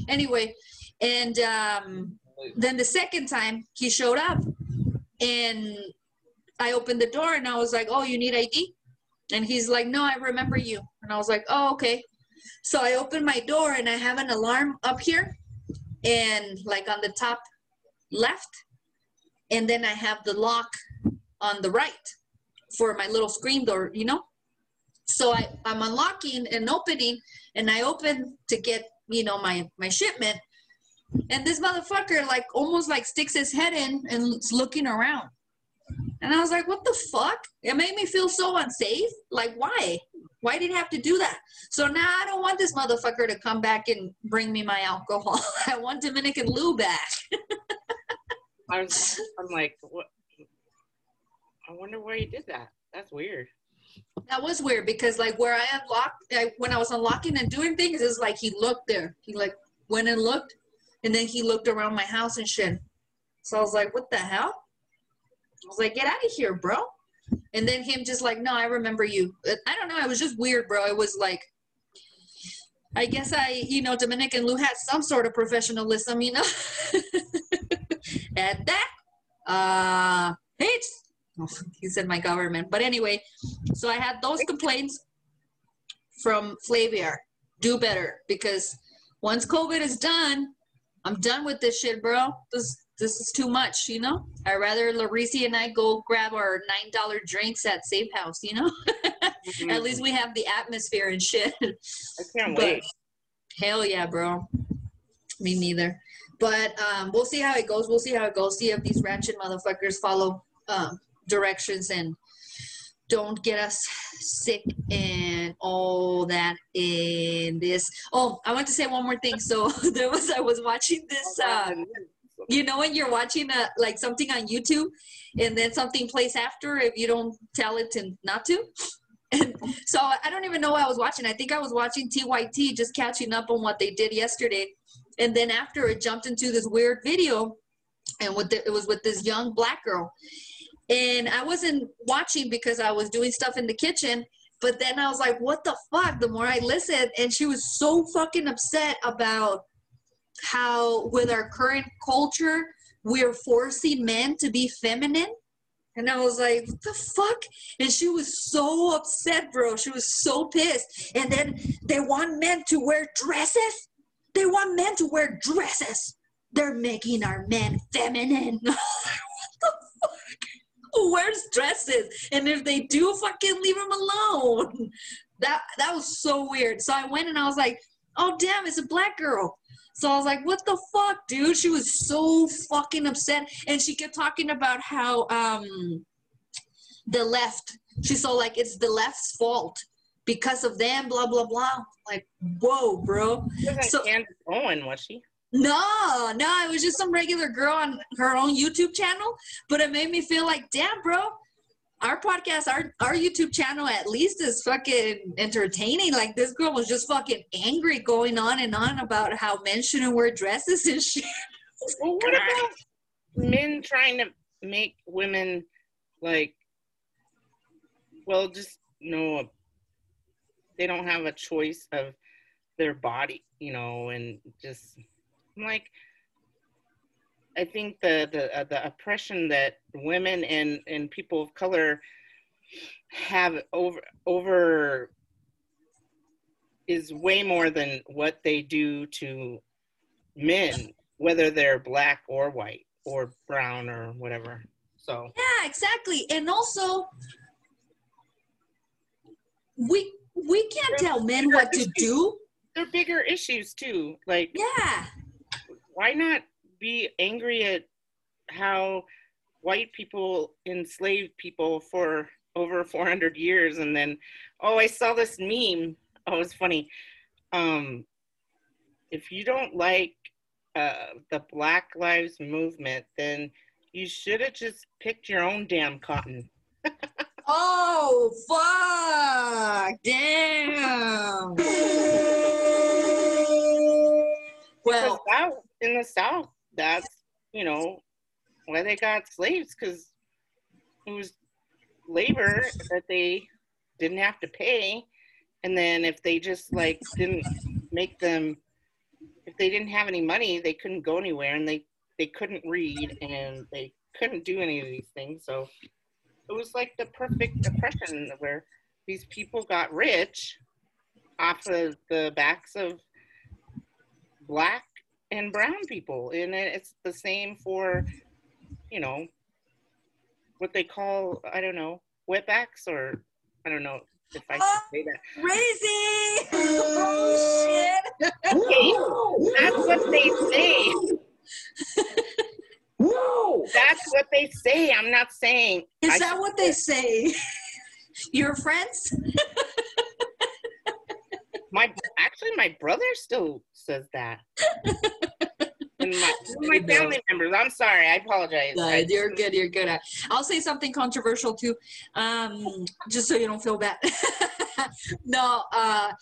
Anyway, and um, then the second time he showed up, and I opened the door and I was like, "Oh, you need ID?" And he's like, "No, I remember you." And I was like, "Oh, okay." So I opened my door and I have an alarm up here, and like on the top left, and then I have the lock on the right for my little screen door, you know. So I, I'm unlocking and opening, and I open to get, you know, my my shipment, and this motherfucker like almost like sticks his head in and is looking around, and I was like, what the fuck? It made me feel so unsafe. Like why? Why did he have to do that? So now I don't want this motherfucker to come back and bring me my alcohol. I want Dominican Lou back. I was, I'm like, what? I wonder why he did that. That's weird. That was weird because like where I unlocked, when I was unlocking and doing things, it's like he looked there. He like went and looked, and then he looked around my house and shit. So I was like, what the hell? I was like, get out of here, bro. And then him just like, no, I remember you. I don't know. It was just weird, bro. It was like, I guess I, you know, Dominican Lou had some sort of professionalism, you know. At that, uh, it's he said my government. But anyway, so I had those complaints from Flaviar. Do better because once COVID is done, I'm done with this shit, bro. This this is too much, you know. I'd rather Larisi and I go grab our nine dollar drinks at Safe House, you know. Mm-hmm. at least we have the atmosphere and shit. I can't But- wait. Hell yeah, bro. Me neither. But um, we'll see how it goes. We'll see how it goes. See if these ratchet motherfuckers follow um, directions and don't get us sick and all that in this. Oh, I want to say one more thing. So there was I was watching this. Uh, you know when you're watching a, like something on YouTube and then something plays after if you don't tell it to not to. And so I don't even know what I was watching. I think I was watching TYT just catching up on what they did yesterday. And then after it jumped into this weird video and with the, it was with this young black girl. And I wasn't watching because I was doing stuff in the kitchen. But then I was like, what the fuck? The more I listened, and she was so fucking upset about how with our current culture we're forcing men to be feminine. And i was like what the fuck? And she was so upset bro. She was so pissed. And then they want men to wear dresses? They want men to wear dresses. They're making our men feminine who wears dresses and if they do fucking leave them alone that that was so weird so i went and i was like oh damn it's a black girl so I was like, what the fuck, dude? She was so fucking upset. And she kept talking about how um the left, she's so like, it's the left's fault because of them, blah, blah, blah. Like, whoa, bro. She wasn't So- Candace Owen, was she? No, no, it was just some regular girl on her own YouTube channel. But it made me feel like, damn, bro, our podcast, our our YouTube channel at least is fucking entertaining. Like this girl was just fucking angry going on and on about how men shouldn't wear dresses and shit. Well, what about men trying to make women like, well, just no, they don't have a choice of their body, you know, and just like, I think the the uh, the oppression that women and and people of color have over over is way more than what they do to men whether they're black or white or brown or whatever. So Yeah, exactly. And also, we we can't tell men what to do. they're bigger issues too. Like Yeah, why not be angry at how white people enslaved people for over 400 years and then oh I saw this meme. Oh, it's funny. Um if you don't like uh, the Black Lives Movement, then you should have just picked your own damn cotton. Oh fuck! Damn. Well, out in the South, that's you know why they got slaves because it was labor that they didn't have to pay, and then if they just like didn't make them, if they didn't have any money, they couldn't go anywhere, and they they couldn't read, and they couldn't do any of these things. So it was like the perfect depression where these people got rich off of the backs of black and brown people and it's the same for you know what they call i don't know wetbacks or i don't know if i should say that oh, crazy! Oh shit! Hey, that's what they say No! that's what they say i'm not saying Is I- that what they say? Your friends? my actually my brother still says that And my, my family members. I'm sorry. I apologize. You're good. You're good. At, I'll say something controversial too, um, just so you don't feel bad. no, uh,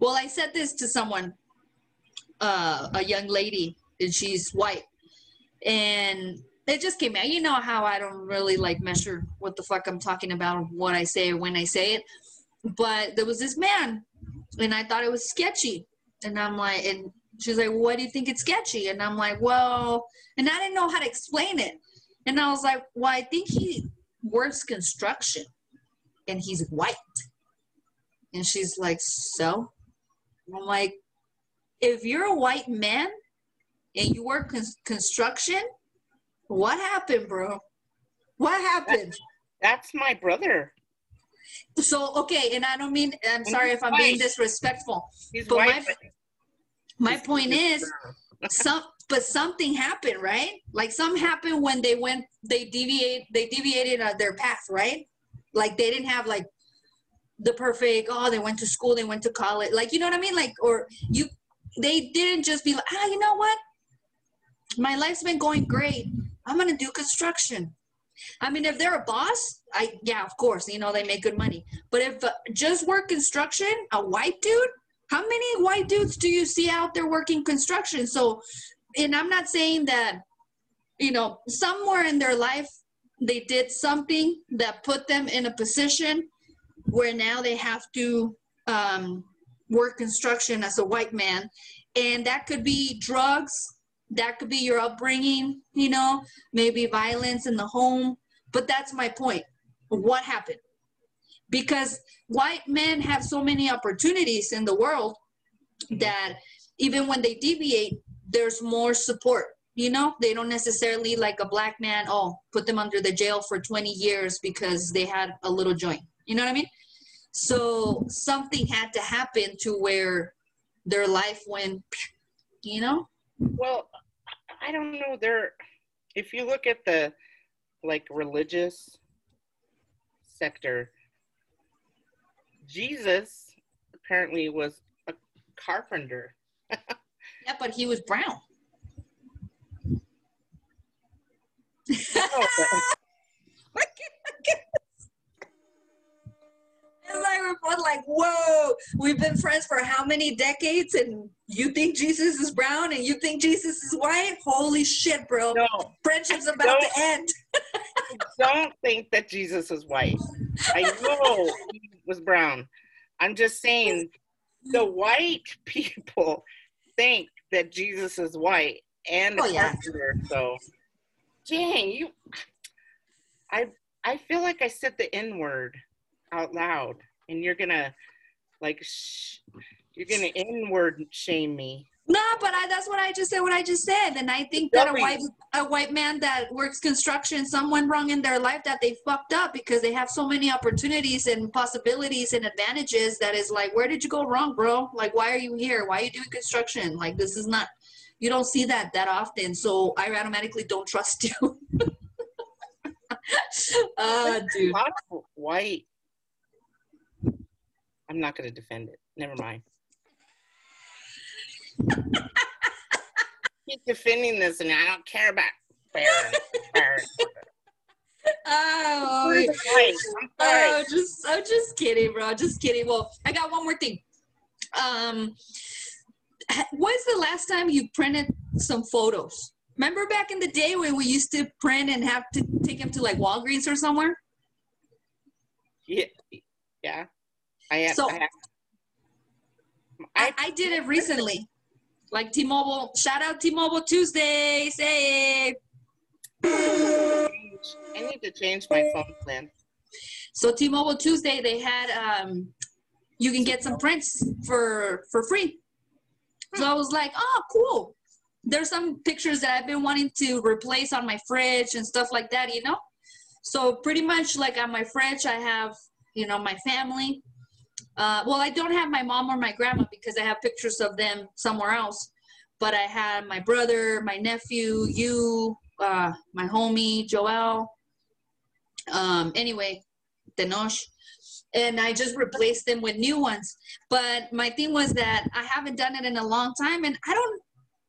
well, I said this to someone, uh, a young lady, and she's white, and it just came out. You know how I don't really like measure what the fuck I'm talking about, what I say, when I say it. But there was this man, and I thought it was sketchy, and I'm like, and she's like, "What do you think it's sketchy?" And I'm like, "Well," and I didn't know how to explain it. And I was like, well, I think he works construction and he's white. And she's like, so? And I'm like, if you're a white man and you work con- construction, what happened, bro? What happened? That's my brother. So, okay, and I don't mean, I'm sorry if I'm being disrespectful. He's But white. my- but My point is, some but something happened right? Like some happened when they went they deviate they deviated uh, their path right? Like they didn't have like the perfect oh they went to school they went to college. Like you know what i mean? Like or you they didn't just be like ah you know what? My life's been going great. I'm gonna do construction. I mean if they're a boss i yeah of course you know they make good money. But if uh, just work construction a white dude how many white dudes do you see out there working construction? So and i'm not saying that you know somewhere in their life they did something that put them in a position where now they have to um, work construction as a white man. And that could be drugs that could be your upbringing you know maybe violence in the home but that's my point. What happened because white men have so many opportunities in the world that even when they deviate there's more support. You know they don't necessarily like a black man oh put them under the jail for 20 years because they had a little joint. You know what i mean? So something had to happen to where their life went you know? Well, I don't know. There, if you look at the like religious sector, Jesus apparently was a carpenter. yeah but he was brown No, but- And like we're both like, whoa, we've been friends for how many decades and you think Jesus is brown and you think Jesus is white? Holy shit, bro. no, Friendship's about to end. don't think that Jesus is white. I know was brown. I'm just saying the white people think that Jesus is white and a Oh, yeah. So, dang, you. I I feel like I said the N word out loud, and you're gonna like sh- you're gonna N word shame me. No, but I, that's what I just said. What I just said, and I think that a white a white man that works construction, someone wrong in their life that they fucked up because they have so many opportunities and possibilities and advantages. That is like, where did you go wrong, bro? Like, why are you here? Why are you doing construction? Like, this is not. You don't see that that often, so I automatically don't trust you. uh, dude. white. I'm not gonna defend it. Never mind. Keep defending this, and I don't care about. Oh, sorry. Oh, just I'm just kidding, bro. Just kidding. Well, I got one more thing. Um, when's the last time you printed some photos? Remember back in the day when we used to print and have to take them to like Walgreens or somewhere? Yeah, yeah. I have. So- I, have I, I did it recently. Like T-Mobile, shout out T-Mobile Tuesday. Say I need to change my phone plan. so T-Mobile Tuesday they had um, you can get some prints for for free. So I was like, oh, cool. There's some pictures that I've been wanting to replace on my fridge and stuff like that, you know? So pretty much like on my fridge, I have, you know, my family. Uh, well, I don't have my mom or my grandma because I have pictures of them somewhere else. But I had my brother, my nephew, you, uh, my homie, Joel. Um, anyway, Tenoch. And I just replaced them with new ones. But my thing was that I haven't done it in a long time and I don't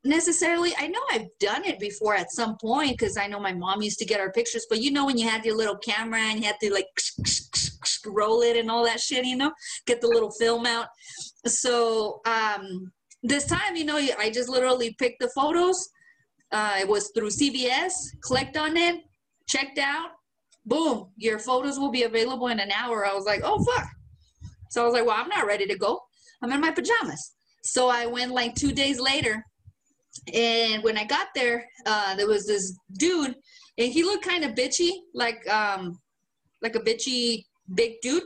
necessarily. I know I've done it before at some point because I know my mom used to get our pictures. But you know, when you had your little camera and you had to like roll it and all that shit, you know, get the little film out. So um, this time, you know, I just literally picked the photos. Uh, it was through CVS, clicked on it, checked out, boom, your photos will be available in an hour. I was like, oh, fuck. So I was like, well, I'm not ready to go. I'm in my pajamas. So I went like two days later. And when I got there, uh, there was this dude, and he looked kind of bitchy, like um, like a bitchy big dude.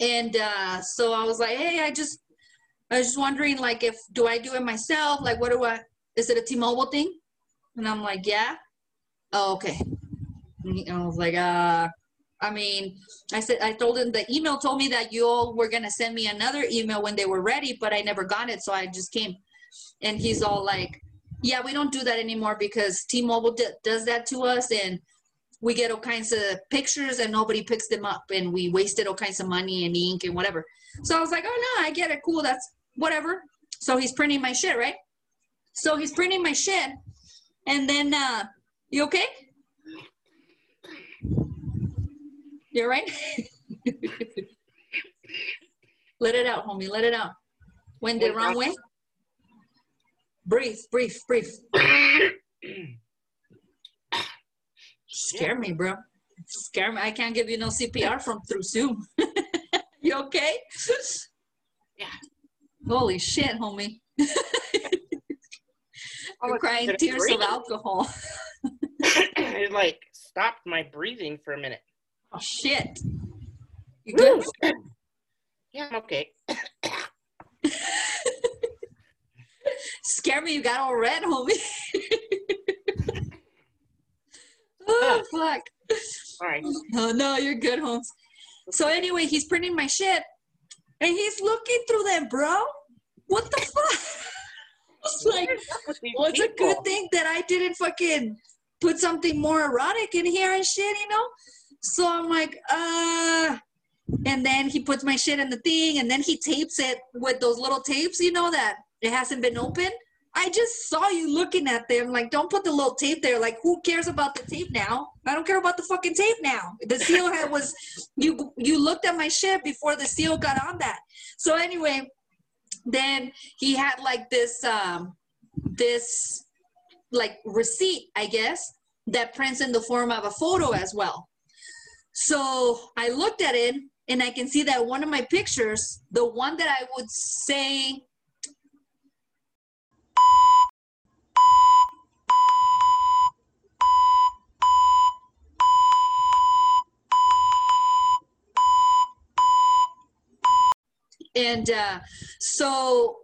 And uh, so I was like, hey, I just, I was just wondering, like, if do I do it myself? Like, what do I? Is it a T-Mobile thing? And I'm like, yeah. Oh, okay. And I was like, uh, I mean, I said, I told him the email told me that you all were to send me another email when they were ready, but I never got it. So I just came. And he's all like, yeah, we don't do that anymore because T Mobile d- does that to us. And we get all kinds of pictures and nobody picks them up. And we wasted all kinds of money and ink and whatever. So I was like, oh, no, I get it. Cool. That's whatever. So he's printing my shit, right? So he's printing my shit. And then, uh, you okay? You're right. Let it out, homie. Let it out. Went the wrong way. Breathe, breathe, breathe. Scare me, bro. Scare me. I can't give you no CPR from through Zoom. you okay? Yeah. Holy shit, homie. Oh, You're crying Did I tears of alcohol. it like stopped my breathing for a minute. Oh shit. You good? Yeah, I'm okay. Scare me, you got all red, homie. oh fuck. All right. Oh no, you're good, Holmes. So anyway, he's printing my shit, and he's looking through them, bro. What the fuck? It's like, well, it's a good thing that I didn't fucking put something more erotic in here and shit, you know? So I'm like, uh, and then he puts my shit in the thing, and then he tapes it with those little tapes, you know, that it hasn't been open. I just saw you looking at them. Like, don't put the little tape there. Like, who cares about the tape now? I don't care about the fucking tape now. The seal had was you. You looked at my shit before the seal got on that. So anyway, then he had like this um this like receipt i guess that prints in the form of a photo as well so i looked at it and i can see that one of my pictures the one that i would say and uh, so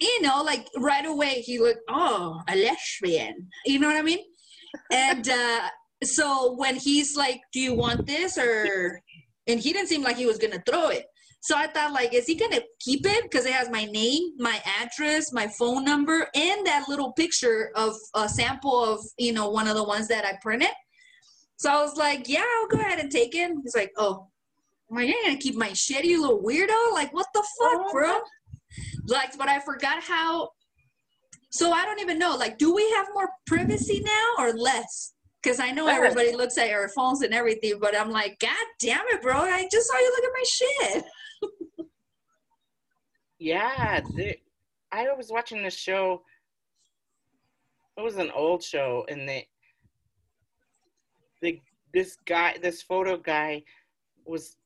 you know like right away he looked oh a lesbian. You know what i mean? And uh, so when he's like do you want this? or and he didn't seem like he was gonna throw it. So i thought like is he gonna keep it? Because it has my name my address my phone number and that little picture of a sample of you know one of the ones that i printed. So i was like yeah i'll go ahead and take it. He's like oh I'm like, you're gonna keep my shit, you little weirdo. Like, what the fuck, uh-huh. bro? Like, but I forgot how. So I don't even know. Like, do we have more privacy now or less? Because I know everybody looks at your phones and everything, but I'm like, God damn it, bro! I just saw you look at my shit. Yeah, the, I was watching this show. It was an old show, and the the this guy, this photo guy, was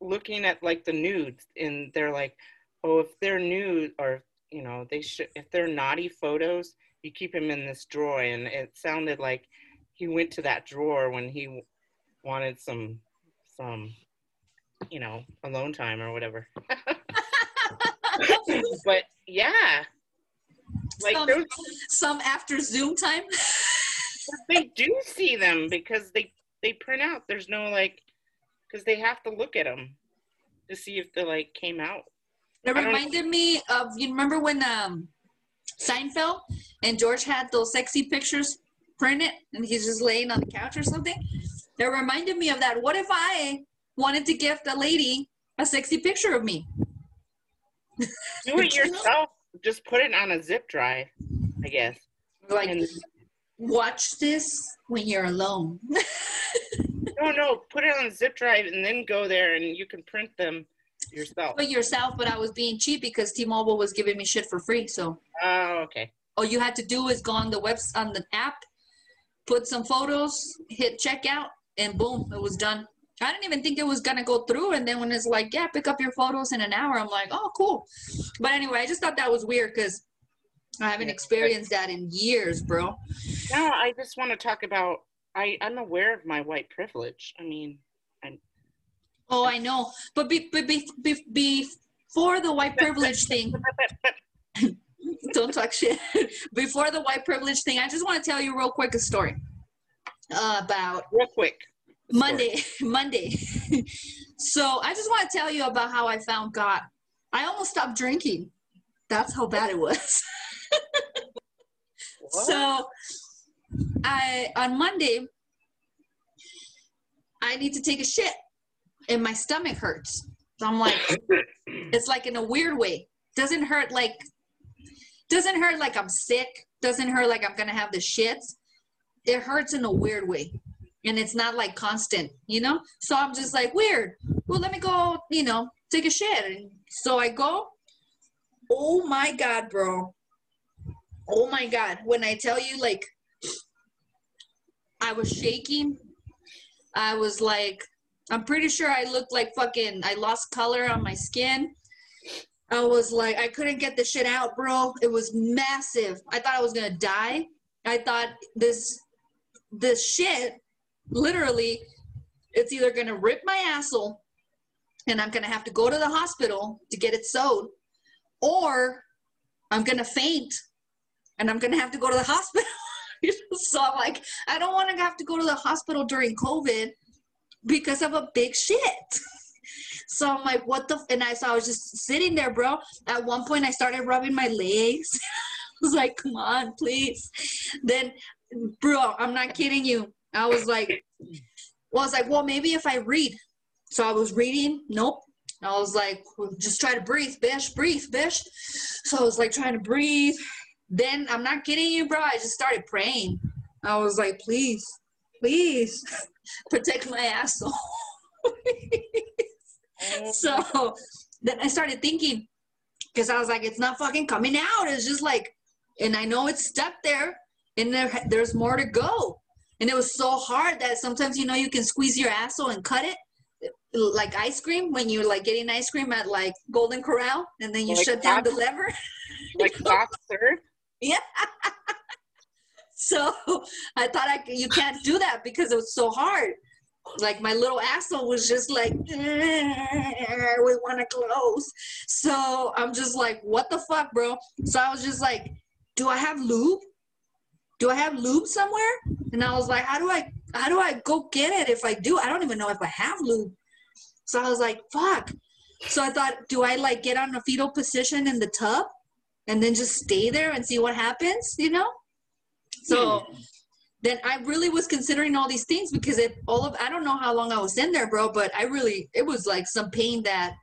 looking at like the nudes, and they're like, "Oh, if they're nude, or you know, they should if they're naughty photos, you keep them in this drawer." And it sounded like he went to that drawer when he wanted some some you know alone time or whatever. but yeah, like some, those, some after Zoom time. they do see them because they they print out. There's no like because they have to look at them to see if they like came out. It reminded me of you remember when um Seinfeld and George had those sexy pictures printed and he's just laying on the couch or something. It reminded me of that. What if I wanted to gift a lady a sexy picture of me? Do it yourself. Just put it on a zip drive. I guess. Like, And watch this when you're alone. no, no, put it on a zip drive and then go there and you can print them yourself. But yourself, but I was being cheap because T-Mobile was giving me shit for free. So Oh, okay. all you had to do is go on the webs on the app, put some photos, hit checkout, and boom, it was done. I didn't even think it was gonna go through, and then when it's like, yeah, pick up your photos in an hour, I'm like, oh, cool. But anyway, I just thought that was weird because I haven't experienced that in years, bro. Now I just want to talk about. I I'm aware of my white privilege. I mean, Oh, I know, but be, be, be, be, before the white privilege thing, don't talk shit. Before the white privilege thing, I just want to tell you real quick a story uh, about real quick. Monday. Monday. so I just want to tell you about how I found God. I almost stopped drinking. That's how bad it was. So I on Monday I need to take a shit and my stomach hurts. So I'm like it's like in a weird way. Doesn't hurt like doesn't hurt like I'm sick. Doesn't hurt like I'm gonna have the shits. It hurts in a weird way. And it's not like constant, you know? So I'm just like, weird. Well, let me go, you know, take a shit. And so I go. Oh my God, bro. Oh my God. When I tell you, like, I was shaking. I was like, I'm pretty sure I looked like fucking, I lost color on my skin. I was like, I couldn't get the shit out, bro. It was massive. I thought I was gonna die. I thought this, this shit, literally, it's either gonna rip my asshole and I'm gonna have to go to the hospital to get it sewed, or I'm gonna faint and I'm gonna have to go to the hospital. so I'm like, I don't want to have to go to the hospital during COVID because of a big shit. So I'm like, what the? F-? And I so I was just sitting there, bro. At one point, I started rubbing my legs. I was like, come on, please. Then, bro, I'm not kidding you. I was like, well, I was like, well, maybe if I read. So I was reading. Nope. I was like, well, just try to breathe, bish, breathe, bish. So I was like trying to breathe. Then I'm not kidding you, bro. I just started praying. I was like, please, please protect my asshole. So then I started thinking, because I was like, it's not fucking coming out. It's just like, and I know it's stuck there, and there there's more to go. And it was so hard that sometimes you know you can squeeze your asshole and cut it, like ice cream when you're like getting ice cream at like Golden Corral, and then you Like shut down the lever. like soft serve. Yeah. so I thought I you can't do that because it was so hard. Like my little asshole was just like we want to close. So I'm just like, what the fuck, bro? So I was just like, do I have lube? Do I have lube somewhere? And I was like, how do I how do I go get it if I do? I don't even know if I have lube. So I was like, fuck. So I thought, do I like get on a fetal position in the tub and then just stay there and see what happens, you know? So hmm. then I really was considering all these things because it all of I don't know how long I was in there, bro, but I really it was like some pain that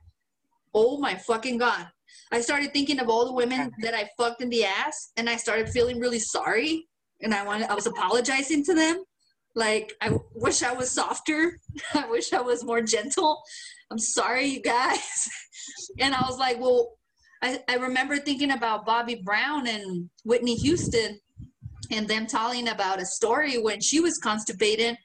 oh my fucking god. I started thinking of all the women that I fucked in the ass and I started feeling really sorry and I wanted I was apologizing to them. Like I wish I was softer. I wish I was more gentle. I'm sorry you guys. and I was like, well, I, I remember thinking about Bobby Brown and Whitney Houston and them telling about a story when she was constipated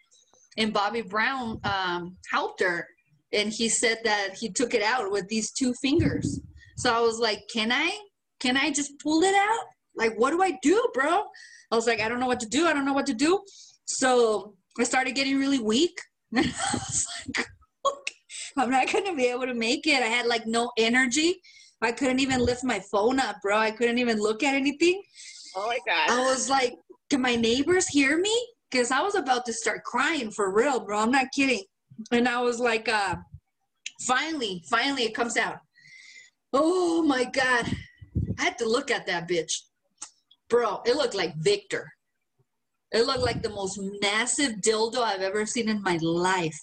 and Bobby Brown um, helped her. And he said that he took it out with these two fingers. So I was like, can I? Can I just pull it out? Like, what do I do, bro? I was like, I don't know what to do. I don't know what to do. So I started getting really weak. I was like, okay, I'm not going to be able to make it. I had like no energy. I couldn't even lift my phone up, bro. I couldn't even look at anything. Oh my god. I was like, can my neighbors hear me? Because I was about to start crying for real, bro. I'm not kidding. And I was like, uh, finally, finally it comes out. Oh my God. I had to look at that bitch. Bro, it looked like Victor. It looked like the most massive dildo I've ever seen in my life.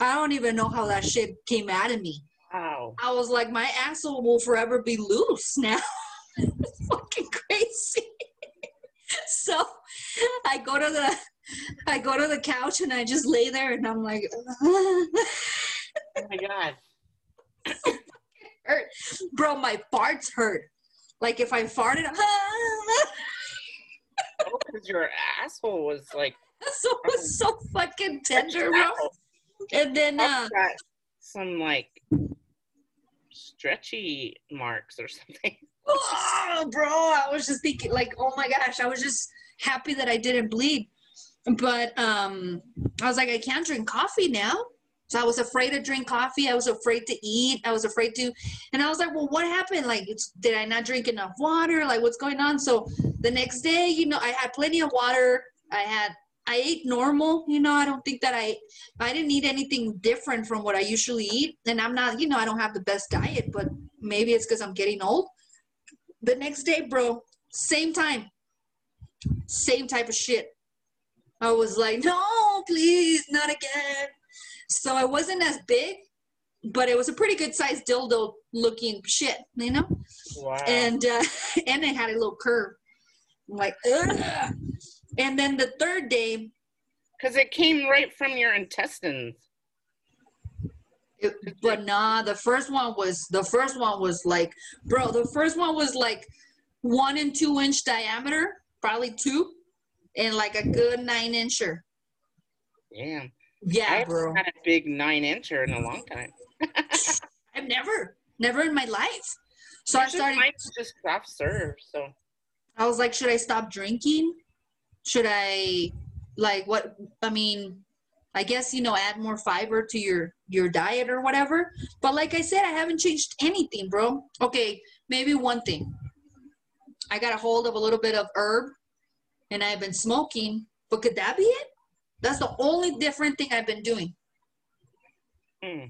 I don't even know how that shit came out of me. Wow. I was like, my asshole will forever be loose now. it's fucking crazy. So I go to the I go to the couch and I just lay there and I'm like Oh my god. hurt. Bro, my farts hurt. Like if I farted, Oh, because your asshole was like so it was so fucking tender, bro. And then uh, got some like stretchy marks or something. oh, bro, I was just thinking, like, oh my gosh, I was just happy that I didn't bleed. But um, I was like, I can't drink coffee now. So I was afraid to drink coffee. I was afraid to eat. I was afraid to, and I was like, well, what happened? Like, did I not drink enough water? Like, what's going on? So the next day, you know, I had plenty of water. I had, I ate normal. You know, I don't think that I, I didn't eat anything different from what I usually eat. And I'm not, you know, I don't have the best diet, but maybe it's because I'm getting old. The next day, bro, same time, same type of shit. I was like, no, please, not again. So I wasn't as big, but it was a pretty good sized dildo looking shit, you know? Wow. And uh, and it had a little curve. I'm like, Ugh. And then the third day, Because it came right from your intestines. it, but nah, the first one was the first one was like, bro, the first one was like one and two inch diameter, probably two, and like a good nine incher. Damn. Yeah, haven't bro. had a big nine incher in a long time. I've never, never in my life. So I started. just soft serve. So I was like, should I stop drinking? Should I, like, what? I mean, I guess you know, add more fiber to your your diet or whatever. But like I said, I haven't changed anything, bro. Okay, maybe one thing. I got a hold of a little bit of herb, and I've been smoking. But could that be it? That's the only different thing I've been doing. hmm.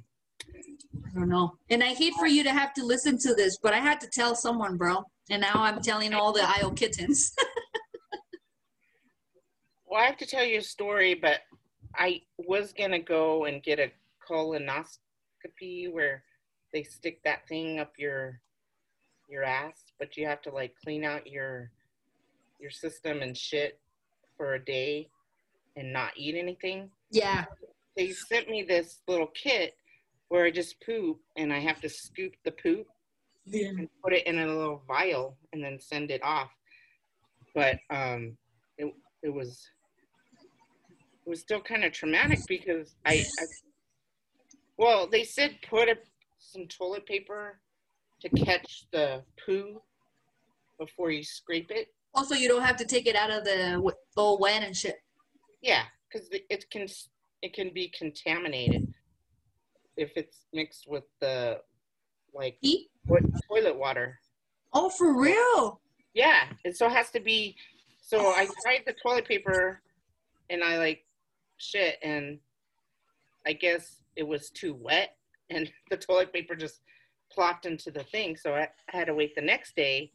I don't know. And I hate for you to have to listen to this, but I had to tell someone, bro. And now I'm telling all the IO kittens. Well, I have to tell you a story, but I was gonna go and get a colonoscopy where they stick that thing up your your ass, but you have to like clean out your your system and shit for a day and not eat anything. yeah. They sent me this little kit where I just poop and I have to scoop the poop Yeah. and put it in a little vial and then send it off. But um, it it was was still kind of traumatic because I, I well they said put a, some toilet paper to catch the poo before you scrape it. Also, you don't have to take it out of the w- all wet and shit. Yeah, because it can it can be contaminated if it's mixed with the like what, toilet water. Oh, for real? Yeah, and so it has to be. So I tried the toilet paper, and I like shit, and I guess it was too wet, and the toilet paper just plopped into the thing. So I, I had to wait the next day,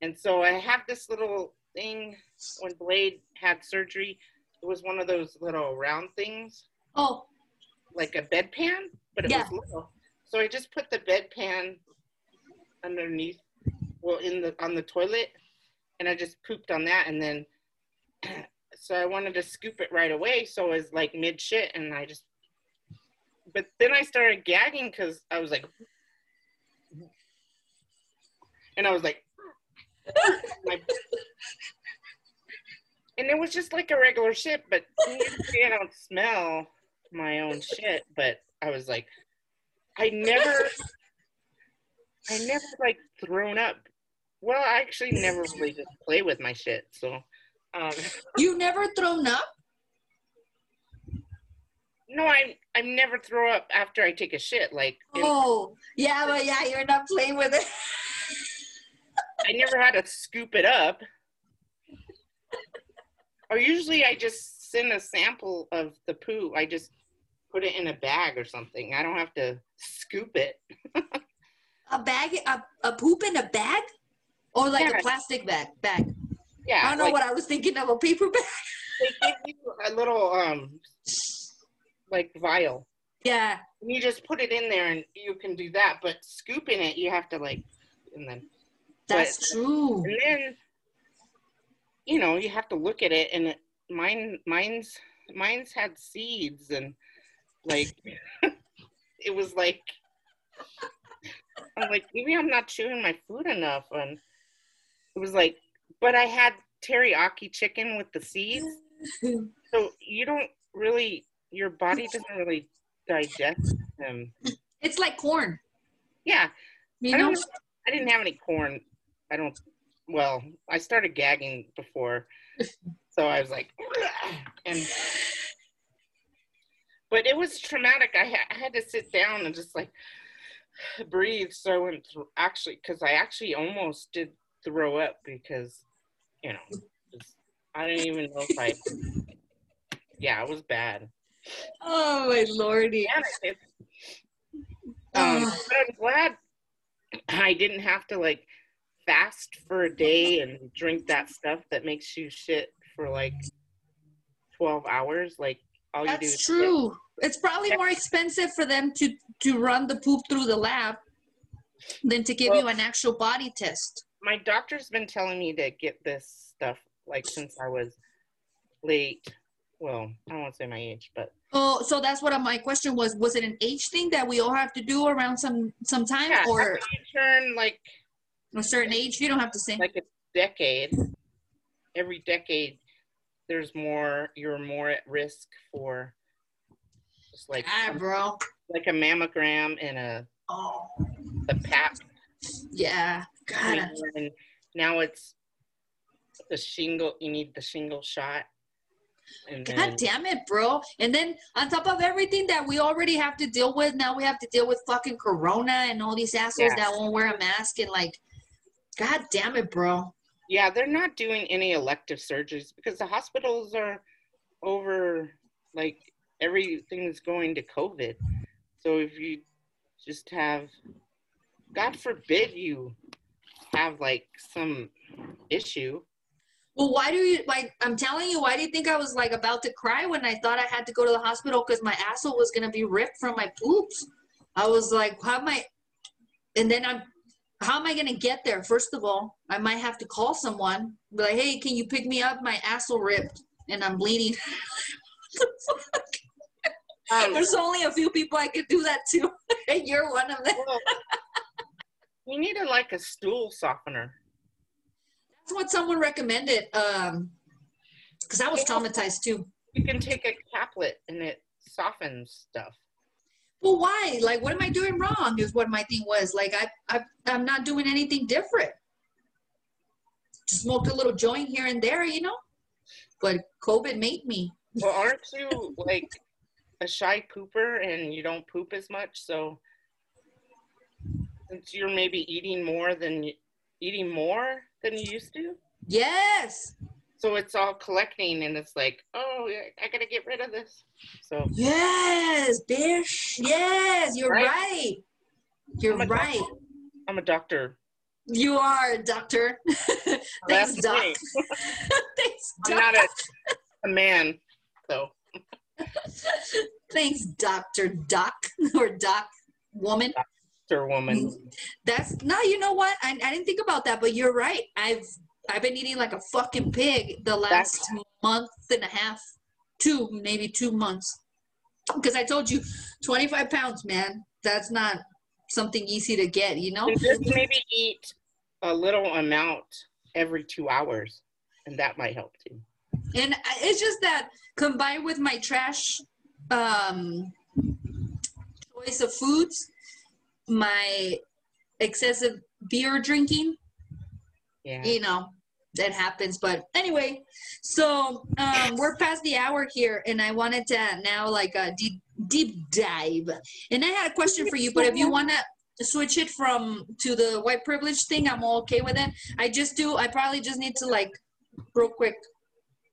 and so I have this little thing. When Blade had surgery, it was one of those little round things, Oh, like a bedpan, but it Yeah. was little. So I just put the bedpan underneath, well, in the on the toilet, and I just pooped on that, and then so I wanted to scoop it right away, so it was like mid shit, and I just, but then I started gagging because I was like, and I was like, and it was just like a regular shit, but I don't smell my own shit, but I was like, I never, I never like thrown up. Well, I actually never really just play with my shit, so. Um, you never thrown up? no, I I never throw up after I take a shit. Like Oh, yeah, but yeah, you're not playing with it. I never had to scoop it up. Or usually I just send a sample of the poo. I just put it in a bag or something. I don't have to scoop it. A bag, a, a poop in a bag? Or like Yeah. a plastic bag? Bag. Yeah, I don't know like what I was thinking of, a paper bag. they give you a little um like vial. Yeah. And you just put it in there and you can do that. But scooping it, you have to like and then That's true. and then you know, you have to look at it, and it, mine, mine's, mine's had seeds, and like, it was like, I'm like, maybe I'm not chewing my food enough, and it was like, but I had teriyaki chicken with the seeds, so you don't really, your body doesn't really digest them. It's like corn. Yeah, You I know? don't know. I didn't have any corn. I don't. Well, I started gagging before, so I was like, and but it was traumatic. I, ha- I had to sit down and just like breathe. So I went through actually because I actually almost did throw up because you know just, I didn't even know if I. Yeah, it was bad. Oh my lordy. Yeah, um, but I'm glad I didn't have to like fast for a day and drink that stuff that makes you shit for like 12 hours. Like all you do is That's shit. true. It's probably more expensive for them to to run the poop through the lab than to give Well- you an actual body test. My doctor's been telling me to get this stuff like since I was late. Well, I won't say my age, but Oh, so that's what my question was. Was it an age thing that we all have to do around some some time, yeah, or turn like a certain age? You don't have to say. like a decade, every decade, there's more. You're more at risk for just like ah, bro. like a mammogram and a Oh, the pap yeah. God. and now it's the shingle you need the shingle shot and God then, damn it, bro. And then on top of everything that we already have to deal with, now we have to deal with fucking corona and all these assholes Yeah. that won't wear a mask and like God damn it, bro. yeah they're not doing any elective surgeries because the hospitals are over like everything's going to covid so if you just have god forbid you have like some issue Well, why do you like? I'm telling you, why do you think I was like about to cry when I thought I had to go to the hospital because my asshole was gonna be ripped from my poops? I was like, how am I? And then I'm, how am I gonna get there? First of all, I might have to call someone. Be like, hey, can you pick me up? My asshole ripped and I'm bleeding. um, There's only a few people I could do that to, and you're one of them. well, you need a like a stool softener That's what someone recommended. Um, because I was traumatized too. you can take a caplet and it softens stuff Well, why? Like, what am I doing wrong? Is what my thing was. Like, I, I, I'm not doing anything different. Just smoked a little joint here and there, you know. But COVID made me. Well, aren't you like a shy pooper and you don't poop as much? So since you're maybe eating more than eating more than you used to, Yes, so it's all collecting and it's like, oh, I gotta get rid of this. So yes, bitch. Yes, you're Right. right. You're I'm right. I'm a doctor. You are, a doctor. Thanks, doc. Thanks, I'm doc. not a, a man, so Thanks, Doctor Doc or Doc Woman. Woman. That's no, you know what? I, I didn't think about that, but you're right. I've I've been eating like a fucking pig the last month and a half, two maybe two months. Because I told you, 25 pounds, man. That's not something easy to get, you know. And just maybe eat a little amount every two hours, and that might help too. And it's just that combined with my trash um, choice of foods, my excessive beer drinking, Yeah. you know that happens. But anyway so um we're past the hour here and i wanted to now like a deep deep dive. And i had a question for you but if you want to switch it from to the white privilege thing i'm okay with it. I just do i probably just need to like real quick.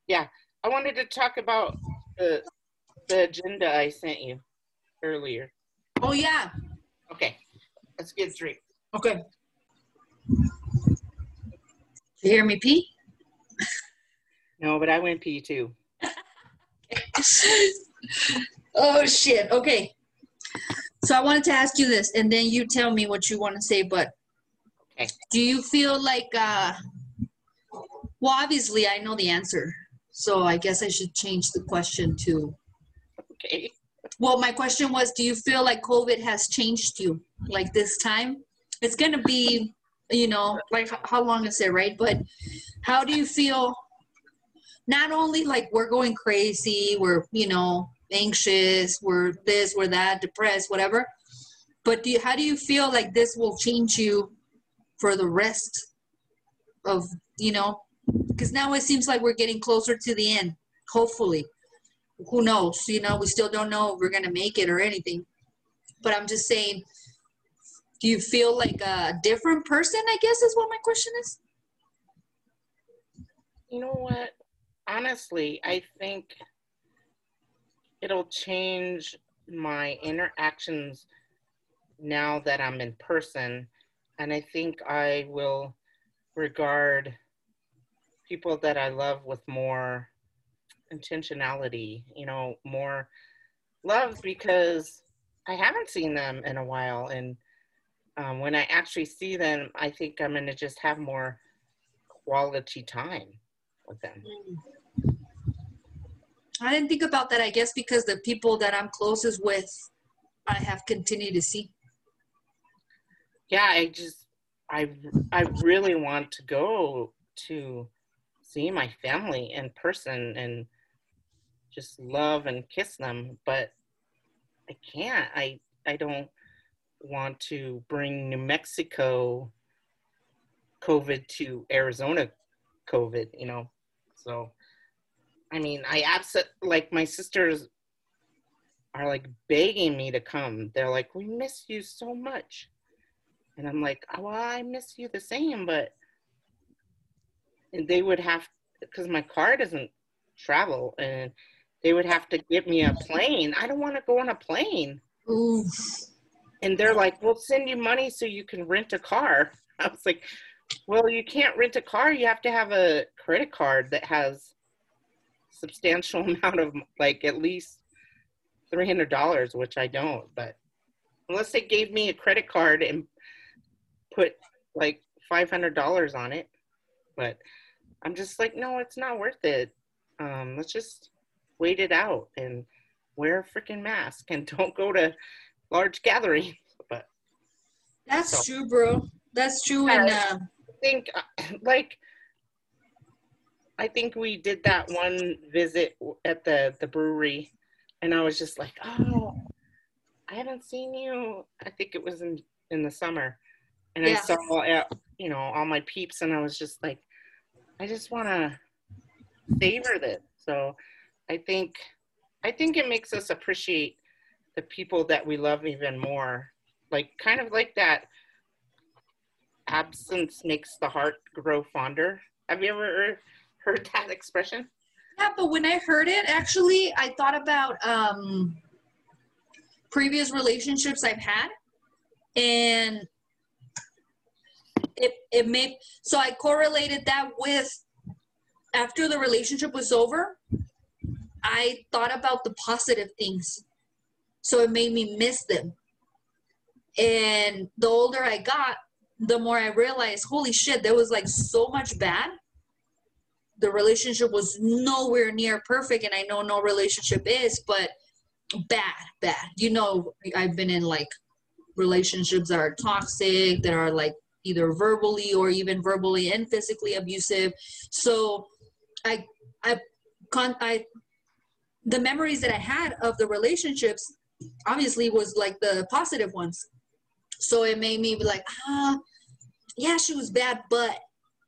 Yeah, I wanted to talk about the the agenda I sent you earlier. oh yeah. Okay, let's get drink. okay you hear me pee No, but I went pee too. oh shit okay so i wanted to ask you this and then you tell me what you want to say but Okay. do you feel like uh Well, obviously, I know the answer. So I guess I should change the question to. Okay. Well, my question was Do you feel like COVID has changed you like this time? It's going to be, you know, like how long is it, right? But how do you feel? Not only like we're going crazy, we're, you know, anxious, we're this, we're that, depressed, whatever. But do you, how do you feel like this will change you for the rest of, you know, because now it seems like we're getting closer to the end, hopefully. Who knows? You know, we still don't know if we're going to make it or anything. But I'm just saying, do you feel like a different person? I guess is what my question is. You know what? Honestly, I think it'll change my interactions now that I'm in person. And I think I will regard people that I love with more intentionality, you know, more love because I haven't seen them in a while. And um, when I actually see them, I think I'm going to just have more quality time with them. I didn't think about that. I guess because the people that I'm closest with, I have continued to see. Yeah, I just, I, I really want to go to see my family in person and just love and kiss them, but I can't. I, I don't want to bring New Mexico COVID to Arizona COVID, you know. So, I mean, I absolutely like my sisters are like begging me to come. They're like, "We miss you so much," and I'm like, "Oh, well, I miss you the same," but and they would have because my car doesn't travel, and they would have to get me a plane. I don't want to go on a plane. Ooh. And they're like, "We'll send you money so you can rent a car." I was like, "Well, you can't rent a car. You have to have a credit card that has substantial amount of like at least three hundred dollars, which I don't. But unless they gave me a credit card and put like five hundred dollars on it, but I'm just like, no, it's not worth it. Um, let's just wait it out and wear a freaking mask and don't go to large gatherings. But That's So- true, bro. That's true. And uh, I think uh, like I think we did that one visit at the the brewery and I was just like, "Oh, I haven't seen you. I think it was in in the summer." And I saw uh, you know all my peeps and I was just like I just want to savor this. So I think I think it makes us appreciate the people that we love even more. Like kind of like that absence makes the heart grow fonder. Have you ever heard that expression? yeah, but when I heard it, actually, I thought about um, previous relationships I've had, and it it made so I correlated that with after the relationship was over, I thought about the positive things, so it made me miss them. And the older I got, the more I realized, holy shit, there was like so much bad. The relationship was nowhere near perfect, and I know no relationship is, but bad, bad. You know, I've been in like relationships that are toxic, that are like either verbally or even verbally and physically abusive. So I, I, con- I, the memories that I had of the relationships obviously was like the positive ones. So it made me be like, ah, yeah, she was bad, but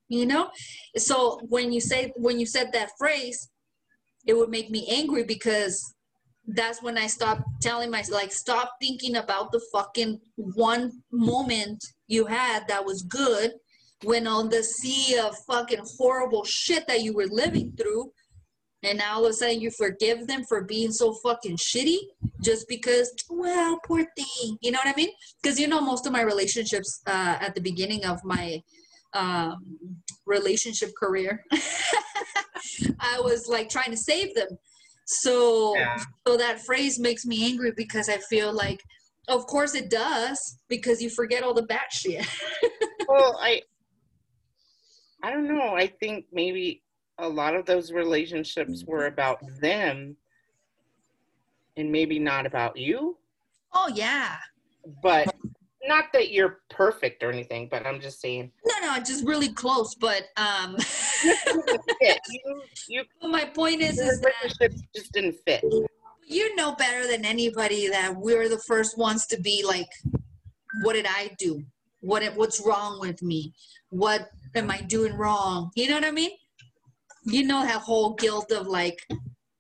you know. So when you say when you said that phrase, it would make me angry because that's when I stopped telling myself, like, stop thinking about the fucking one moment you had that was good when on the sea of fucking horrible shit that you were living through. And now all of a sudden you forgive them for being so fucking shitty just because, well, poor thing. You know what I mean? Because you know, most of my relationships uh, at the beginning of my um, relationship career, I was like trying to save them. So, Yeah. so that phrase makes me angry because I feel like, of course it does, because you forget all the bad shit. Well, I I don't know. I think maybe a lot of those relationships were about them and maybe not about you. Oh yeah. But not that you're perfect or anything, but I'm just saying. No, no, just really close. But um. You, you, my point is, is that just didn't fit. you know better than anybody that we're the first ones to be like, what did I do? What what's wrong with me? What am I doing wrong? You know what I mean? You know that whole guilt of like,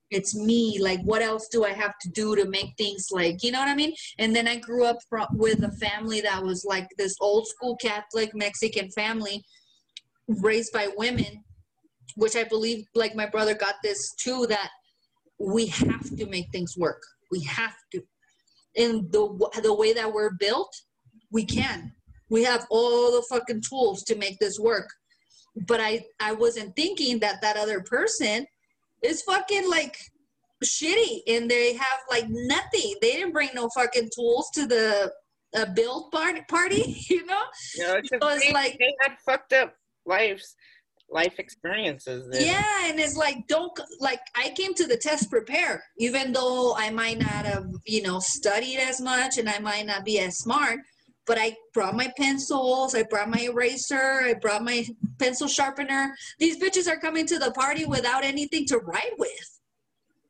it's me. Like, what else do I have to do to make things like, you know what I mean? And then I grew up from, with a family that was like this old school Catholic Mexican family raised by women, which I believe, like my brother got this too, that we have to make things work. We have to. In the the way that we're built, we can. We have all the fucking tools to make this work. But I I wasn't thinking that that other person is fucking like shitty and they have like nothing. They didn't bring no fucking tools to the uh, build party, party, you know? It's So it's they, like- they had fucked up lives, life experiences. that- Yeah, and it's like don't like I came to the test prepared, even though I might not have you know studied as much and I might not be as smart. But I brought my pencils, I brought my eraser, I brought my pencil sharpener. These bitches are coming to the party without anything to write with.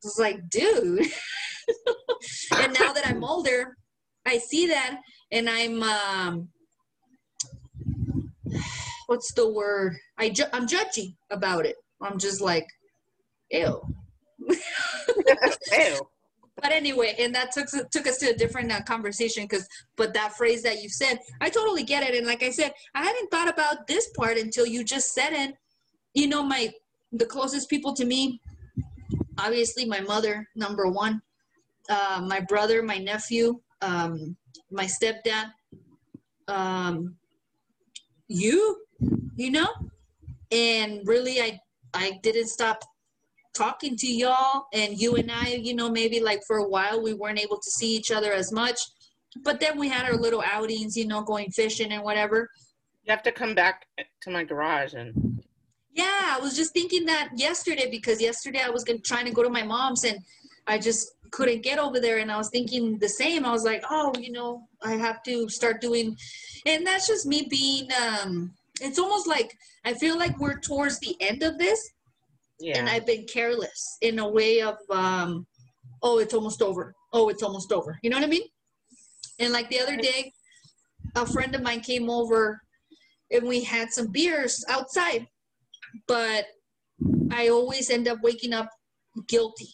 It's like, dude. and now that I'm older, I see that, and I'm um, what's the word? I ju- I'm judgy about it. I'm just like, ew. Ew. But anyway, and that took took us to a different uh, conversation because, but that phrase that you said, I totally get it. And like I said, I hadn't thought about this part until you just said it. You know, my the closest people to me, obviously my mother, number one, uh, my brother, my nephew, um, my stepdad, um, you, you know, and really, I I didn't stop talking to y'all and you and I, you know, maybe like for a while we weren't able to see each other as much. But then we had our little outings, you know, going fishing and whatever. You have to come back to my garage and Yeah, I was just thinking that yesterday because yesterday I was gonna, trying to go to my mom's and I just couldn't get over there and I was thinking the same. I was like, oh, you know, I have to start doing and that's just me being um it's almost like I feel like we're towards the end of this yeah. and I've been careless in a way of, um, oh, it's almost over. Oh, it's almost over. You know what I mean? And like the other day, a friend of mine came over and we had some beers outside, but I always end up waking up guilty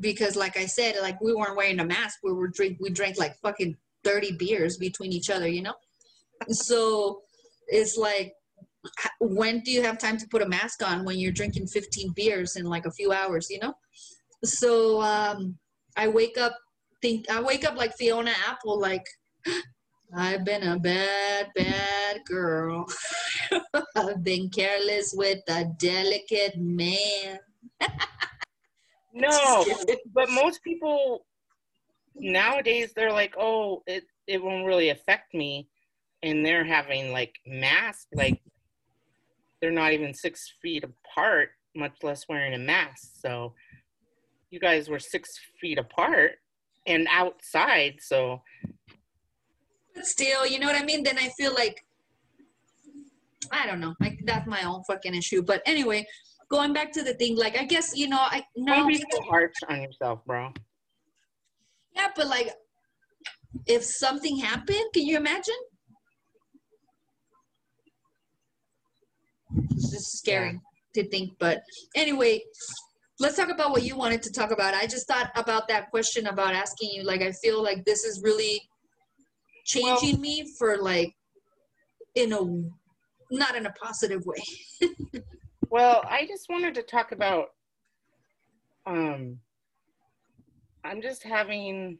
because, like I said, like we weren't wearing a mask. We were drink. We drank like fucking thirty beers between each other. You know, so it's like when do you have time to put a mask on when you're drinking 15 beers in like a few hours you know? So um i wake up think i wake up like fiona apple like i've been a bad bad girl. I've been careless with a delicate man. No, but most people nowadays they're like, oh, it it won't really affect me, and they're having like masks, like they're not even six feet apart, much less wearing a mask. So you guys were six feet apart and outside, so but still you know what i mean then i feel like i don't know like that's my own fucking issue but anyway going back to the thing like i guess you know i no don't be so harsh on yourself, bro. Yeah, but like, if something happened, can you imagine? It's just scary to think. But anyway, let's talk about what you wanted to talk about. I just thought about that question about asking you. Like, I feel like this is really changing me for like, in a not in a positive way. Well, I just wanted to talk about um I'm just having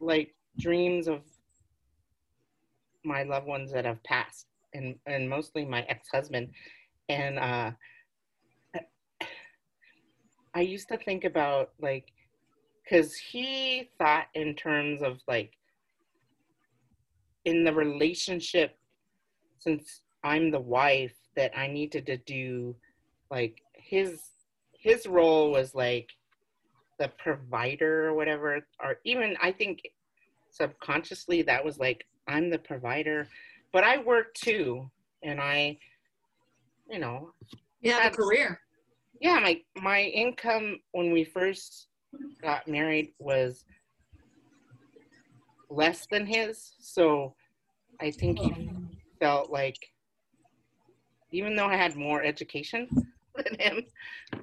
like dreams of my loved ones that have passed and and mostly my ex-husband. And uh I used to think about like cuz he thought in terms of like in the relationship since I'm the wife that I needed to do like his his role was like the provider or whatever or even I think subconsciously that was like I'm the provider but I work too and I you know You have a That's- career. yeah my my income when we first got married was less than his so i think he felt like even though i had more education than him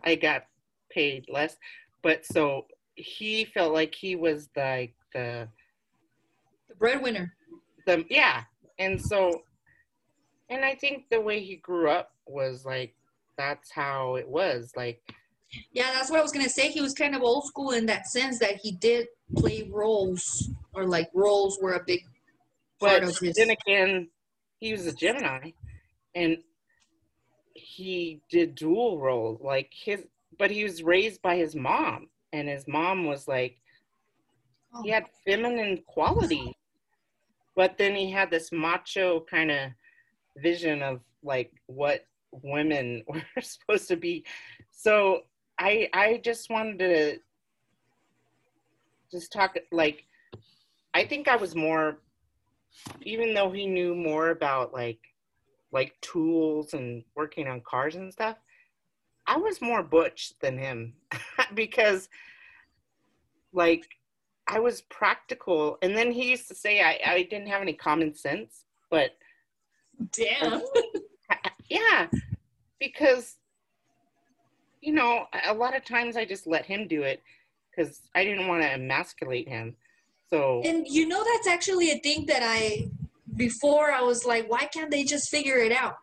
i got paid less but so he felt like he was like the The breadwinner. the yeah and so and i think the way he grew up was like that's how it was like Yeah, that's what I was gonna say. He was kind of old school in that sense that he did play roles, or like roles were a big part But of his. then again, he was a Gemini, and he did dual roles Like his, but he was raised by his mom, and his mom was like, he oh. had feminine quality, but then he had this macho kind of vision of like what women were supposed to be. So I, I just wanted to just talk like, I think I was more even though he knew more about like like tools and working on cars and stuff i was more butch than him because like i was practical and then he used to say i, I didn't have any common sense but Damn. yeah because you know a lot of times i just let him do it because i didn't want to emasculate him so And you know that's actually a thing that I before I was like, why can't they just figure it out?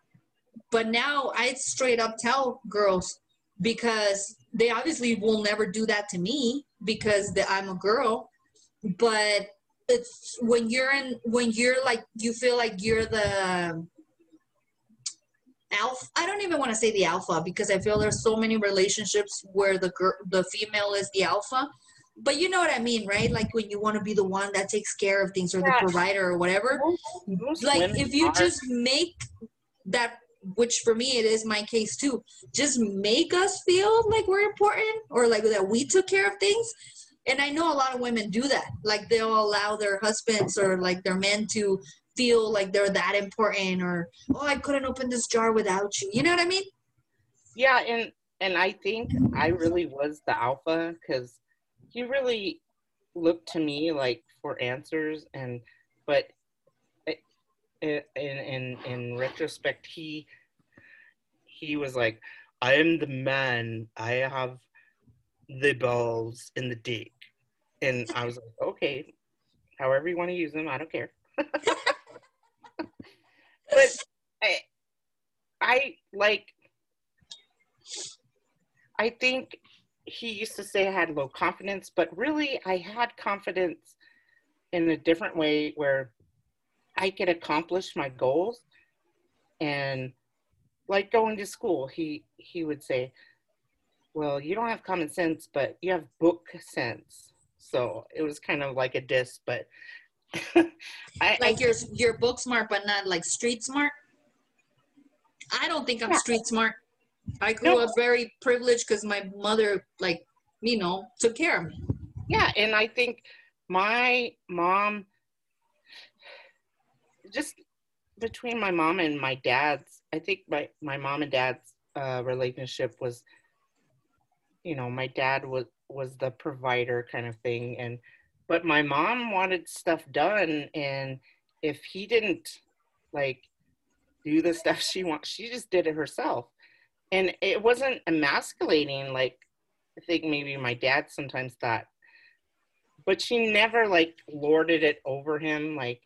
But now I straight up tell girls because they obviously will never do that to me because the, I'm a girl. But it's when you're in when you're like you feel like you're the alpha. I don't even want to say the alpha because I feel there's so many relationships where the girl the female is the alpha but you know what I mean, right? Like when you want to be the one that takes care of things or the provider or whatever. most Like if you are- just make that, which for me it is my case too, just make us feel like we're important or like that we took care of things. And I know a lot of women do that. Like they'll allow their husbands or like their men to feel like they're that important or oh I couldn't open this jar without you. You know what I mean? yeah and and i think i really was the alpha because he really looked to me like for answers and but i- in in in retrospect he he was like i am the man i have the balls and the dick and i was like okay however you want to use them i don't care but i i like I think he used to say I had low confidence, but really I had confidence in a different way where I could accomplish my goals. And like going to school, he he would say, "Well, you don't have common sense, but you have book sense." So it was kind of like a diss, but I, Like you're you're book smart but not like street smart. I don't think I'm Yeah. street smart. I grew No. up very privileged because my mother, like, you know, took care of me. yeah and i think my mom just between my mom and my dad's i think my, my mom and dad's uh, relationship was you know my dad was was the provider kind of thing and but my mom wanted stuff done and if he didn't like do the stuff she wants she just did it herself. And it wasn't emasculating like i think maybe my dad sometimes thought but she never like lorded it over him like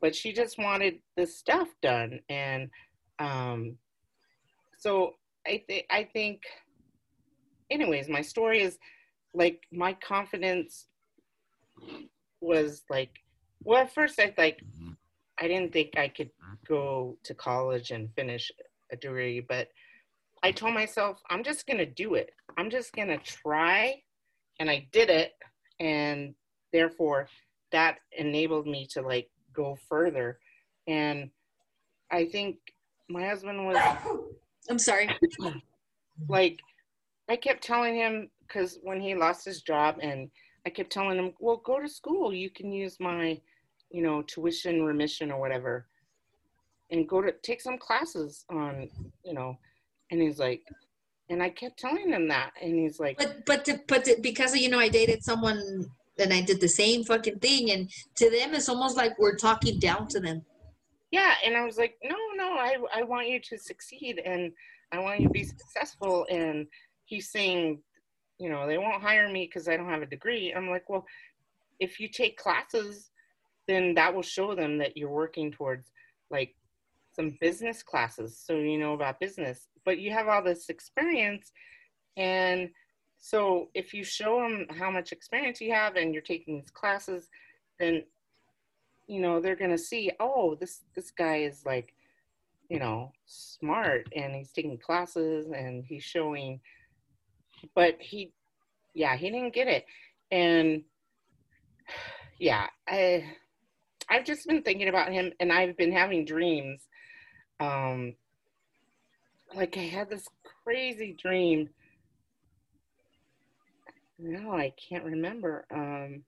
but she just wanted the stuff done and um so i think i think anyways my story is like my confidence was like well at first i like mm-hmm. i didn't think i could mm-hmm. go to college and finish a degree but i told myself i'm just gonna do it. I'm just gonna try and i did it and therefore that enabled me to like go further and i think my husband was I'm sorry. like I kept telling him because when he lost his job and I kept telling him, well, go to school. You can use my, you know, tuition remission or whatever, and go to take some classes on, you know. And he's like, and I kept telling him that, and he's like, But but to, but to, because you know I dated someone and I did the same fucking thing, and to them it's almost like we're talking down to them. yeah. And I was like, no, no, I I want you to succeed, and I want you to be successful. And he's saying, you know, they won't hire me because I don't have a degree. I'm like, well, if you take classes, then that will show them that you're working towards like some business classes so you know about business but you have all this experience and so if you show them how much experience you have and you're taking these classes then you know they're going to see oh this this guy is like you know smart and he's taking classes and he's showing but he yeah he didn't get it. And yeah i i've just been thinking about him and i've been having dreams. Um like i had this crazy dream. No i can't remember um.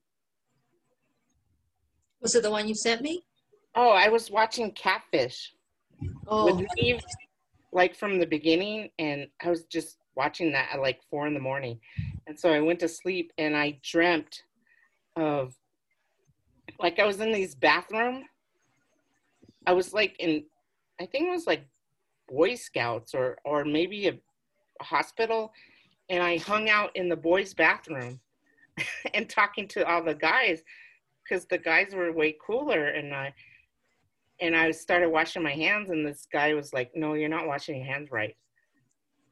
Was it the one you sent me? oh i was watching catfish. Oh, with like from the beginning, and I was just watching that at like four in the morning, and so I went to sleep and I dreamt of like I was in these bathroom. I was like in, I think it was like Boy Scouts or or maybe a, a hospital, and I hung out in the boys' bathroom and talking to all the guys because the guys were way cooler and I and I started washing my hands, and this guy was like, "No, you're not washing your hands right."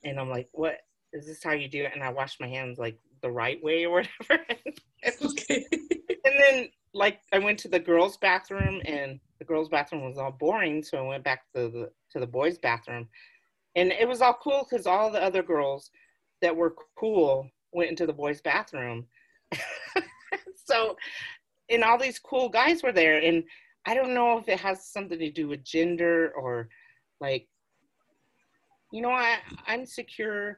And I'm like, "What is this? How you do it?" And I wash my hands like the right way or whatever. okay. and then like I went to the girls' bathroom, and the girls' bathroom was all boring, so I went back to the to the boys' bathroom, and it was all cool because all the other girls that were cool went into the boys' bathroom. so, and all these cool guys were there, and I don't know if it has something to do with gender or like, you know, I, I'm secure.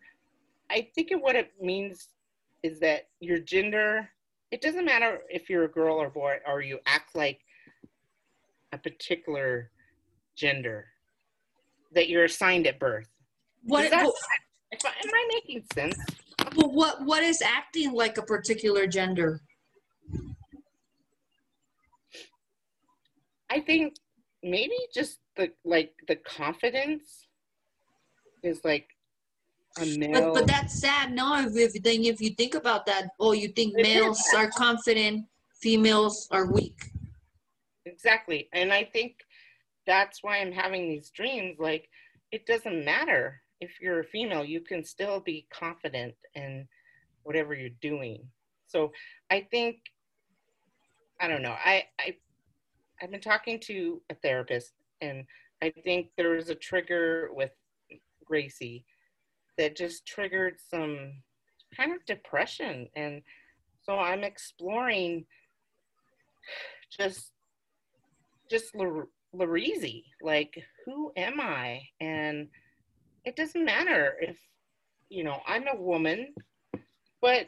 I think what it means is that your gender, it doesn't matter if you're a girl or boy or you act like a particular gender that you're assigned at birth. What, Is that- I, am I making sense? Well, what what is acting like a particular gender? I think maybe just the like the confidence is like a male. But, but that's sad. No, if, if then if you think about that, oh, you think It males are confident, females are weak. exactly, and I think that's why I'm having these dreams. Like, it doesn't matter if you're a female; you can still be confident in whatever you're doing. So I think I don't know. I I I've been talking to a therapist, and I think there was a trigger with Gracie that just triggered some kind of depression, and so I'm exploring just just Lar- Larizi, like who am I? And it doesn't matter if you know I'm a woman, but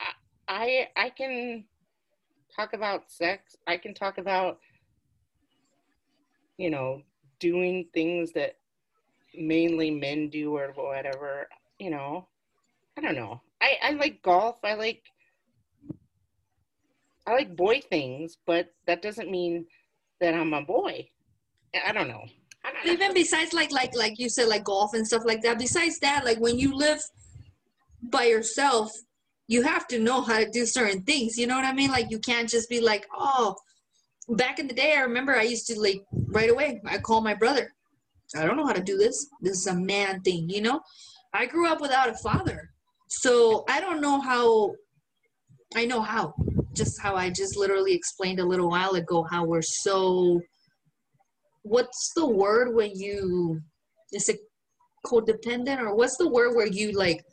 I I, I can talk about sex. I can talk about, you know, doing things that mainly men do or whatever, you know. I don't know. I, I like golf. I like I like boy things, but that doesn't mean that I'm a boy. I don't know. I don't know. Even besides like like like you said, like golf and stuff like that. Besides that, like when you live by yourself, you have to know how to do certain things. You know what I mean? Like you can't just be like, oh. Back in the day, I remember I used to like right away. I call my brother. I don't know how to do this. This is a man thing, you know. I grew up without a father, so I don't know how. I know how. Just how I just literally explained a little while ago how we're so what's the word when you is it codependent or what's the word where you like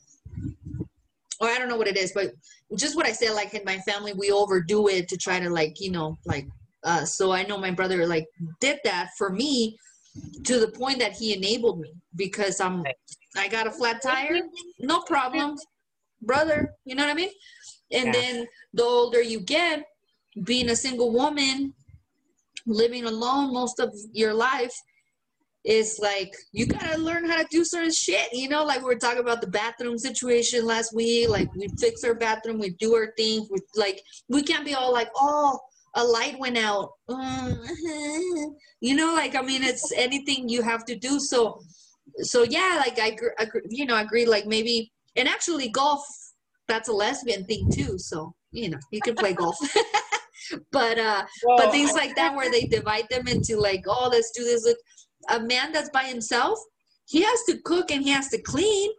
or I don't know what it is, but just what I said, like in my family, we overdo it to try to like, you know, like uh so I know my brother like did that for me to the point that he enabled me because I'm I got a flat tire, no problem, brother. You know what I mean? And Yeah. then the older you get, being a single woman, living alone most of your life, is like you gotta learn how to do certain shit. You know, like we were talking about the bathroom situation last week. Like we fix our bathroom, we do our things. We like we can't be all like, oh, a light went out. Mm, you know, like I mean, it's anything you have to do. So, so yeah, like I, agree, you know, I agree. Like maybe, and actually, golf that's a lesbian thing too. So you know, you can play golf. but uh, but things like that where they divide them into like, oh, let's do this. Look, a man that's by himself, he has to cook and he has to clean.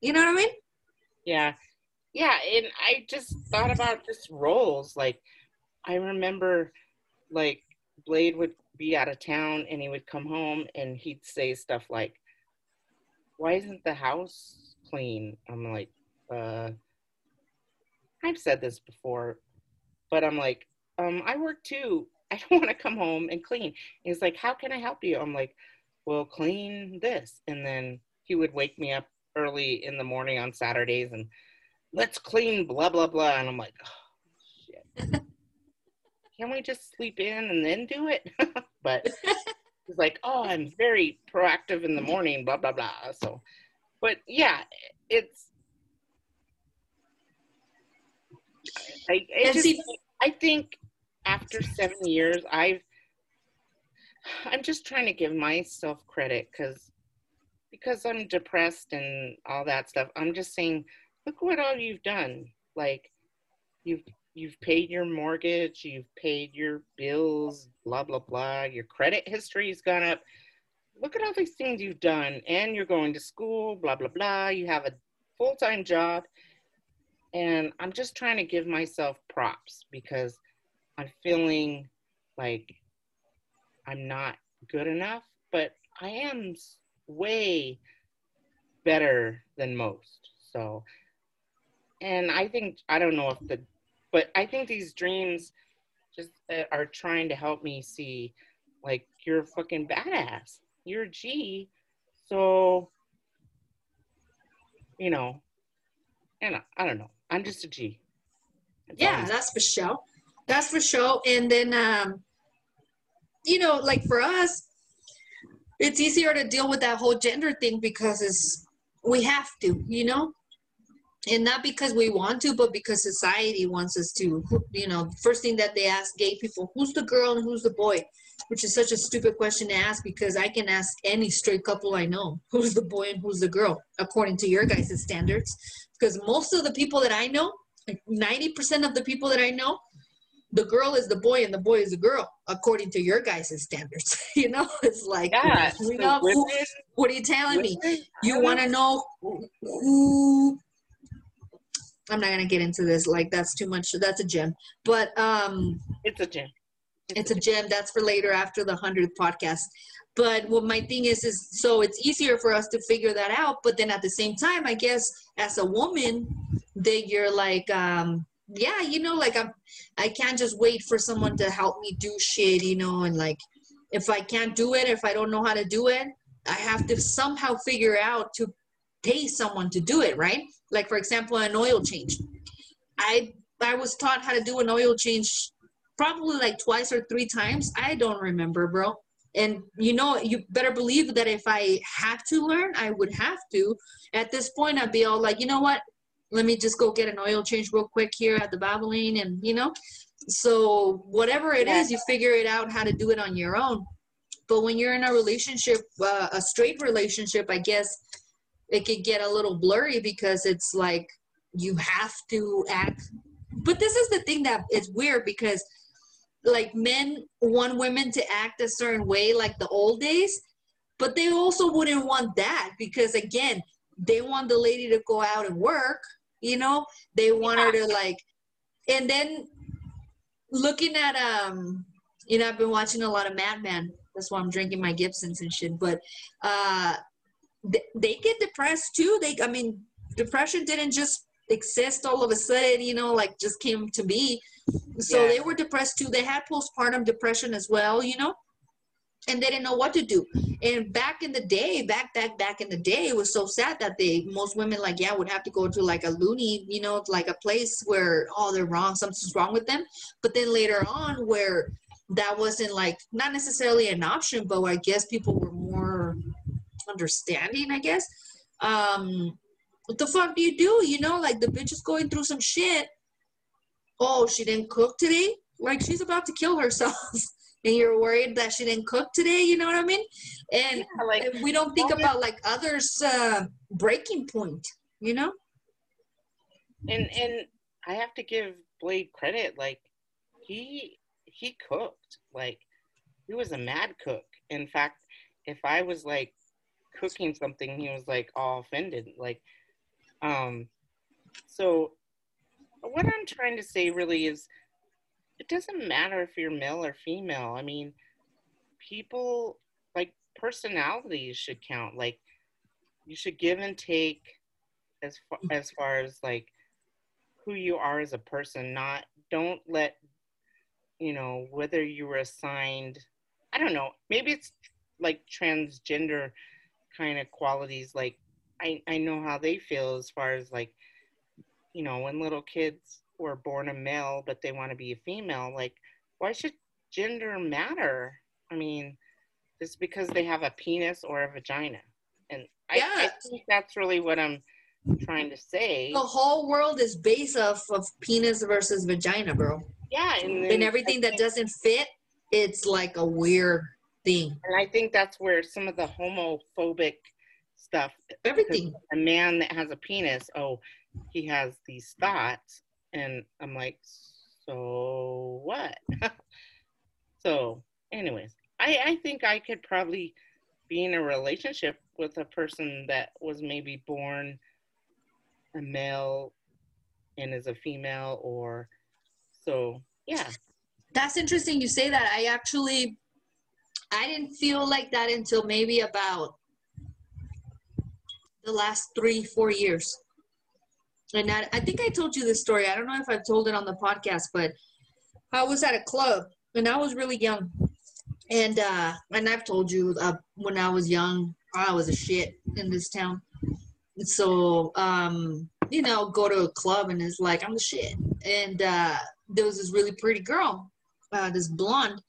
You know what I mean? Yeah. Yeah. And I just thought about just roles. Like, I remember, like, Blade would be out of town and he would come home and he'd say stuff like, Why isn't the house clean? I'm like, uh, I've said this before, but I'm like, um, I work too. I don't want to come home and clean. He's like, How can I help you? I'm like, Well, clean this. And then he would wake me up early in the morning on Saturdays and let's clean blah blah blah. And I'm like, oh shit. Can we just sleep in and then do it? but he's like, oh, I'm very proactive in the morning, blah blah blah. So but yeah, it's I, it just, I think after seven years, I've I'm just trying to give myself credit because because I'm depressed and all that stuff. I'm just saying, look what all you've done. Like you've you've paid your mortgage, you've paid your bills, blah blah blah. Your credit history's gone up. Look at all these things you've done, and you're going to school, blah blah blah. You have a full time job, and I'm just trying to give myself props because I'm feeling like I'm not good enough, but I am way better than most. So, and I think, I don't know if the, but I think these dreams just uh, are trying to help me see like you're a fucking badass. You're a G. So, you know, and I, I don't know. I'm just a G. That's Yeah, that's for sure. That's for sure. And then, um, you know, like for us, it's easier to deal with that whole gender thing because it's we have to, you know, and not because we want to, but because society wants us to. You know, first thing that they ask gay people, "Who's the girl and who's the boy?" Which is such a stupid question to ask because I can ask any straight couple I know, "Who's the boy and who's the girl?" According to your guys' standards, because most of the people that I know, like ninety percent of the people that I know, the girl is the boy and the boy is the girl, according to your guys' standards. you know, it's like, Yeah. so who- what are you telling me? women, You want to know who? I'm not gonna get into this. Like that's too much. That's a gem. But um, It's a gym. it's a gem. That's for later after the hundredth podcast. But what my thing is is so it's easier for us to figure that out. But then at the same time, I guess as a woman, that you're like, um, yeah, you know, like I'm, I can't just wait for someone to help me do shit, you know, and like if I can't do it, if I don't know how to do it, I have to somehow figure out to pay someone to do it, right? Like for example, an oil change. I I was taught how to do an oil change probably like twice or three times. I don't remember, bro. And you know, you better believe that if I had to learn, I would have to. At this point, I'd be all like, you know what? Let me just go get an oil change real quick here at the Valvoline, and you know. So whatever it is, you figure it out how to do it on your own. But when you're in a relationship, uh, a straight relationship, I guess it could get a little blurry because it's like you have to act. But this is the thing that is weird because like men want women to act a certain way like the old days, but they also wouldn't want that because again, they want the lady to go out and work, you know? They want her to like and then looking at um you know, I've been watching a lot of Mad Men. That's why I'm drinking my Gibsons and shit. But uh they, they get depressed too. They, I mean, depression didn't just exist all of a sudden, you know, like just came to be. So Yeah. they were depressed too. They had postpartum depression as well, you know. and they didn't know what to do. And back in the day, back back back in the day, it was so sad that they most women like yeah would have to go to like a loony, you know, like a place where oh they're wrong, something's wrong with them. But then later on, where that wasn't like not necessarily an option, but I guess people were understanding. I guess. Um, what the fuck do you do? You know, like the bitch is going through some shit. Oh, she didn't cook today. Like she's about to kill herself. and you're worried that she didn't cook today you know what i mean and Yeah, like we don't think about like others uh breaking point you know and and I have to give Blade credit. Like he he cooked. Like he was a mad cook. In fact, if I was like cooking something, he was like all offended. Like, um, so what I'm trying to say really is, it doesn't matter if you're male or female. I mean, people like personalities should count. Like, you should give and take as far as far as like who you are as a person not don't let you know whether you were assigned i don't know maybe it's like transgender kind of qualities like i i know how they feel as far as like you know when little kids were born a male but they want to be a female like why should gender matter? I mean it's because they have a penis or a vagina. And I, I think that's really what i'm trying to say. The whole world is based off of penis versus vagina bro. Yeah and, and then everything I that doesn't fit it's like a weird thing and i think that's where some of the homophobic stuff everything. a man that has a penis oh he has these thoughts and i'm like so what? So anyways i i think i could probably be in a relationship with a person that was maybe born a male and is a female or so yeah. That's interesting you say that. I actually i didn't feel like that until maybe about the last three four years. And I, I think i told you this story. I don't know if i've told it on the podcast but i was at a club and i was really young. And uh and i've told you uh, when i was young i was a shit in this town. So um you know go to a club and it's like i'm the shit. And uh there was this really pretty girl uh, this blonde,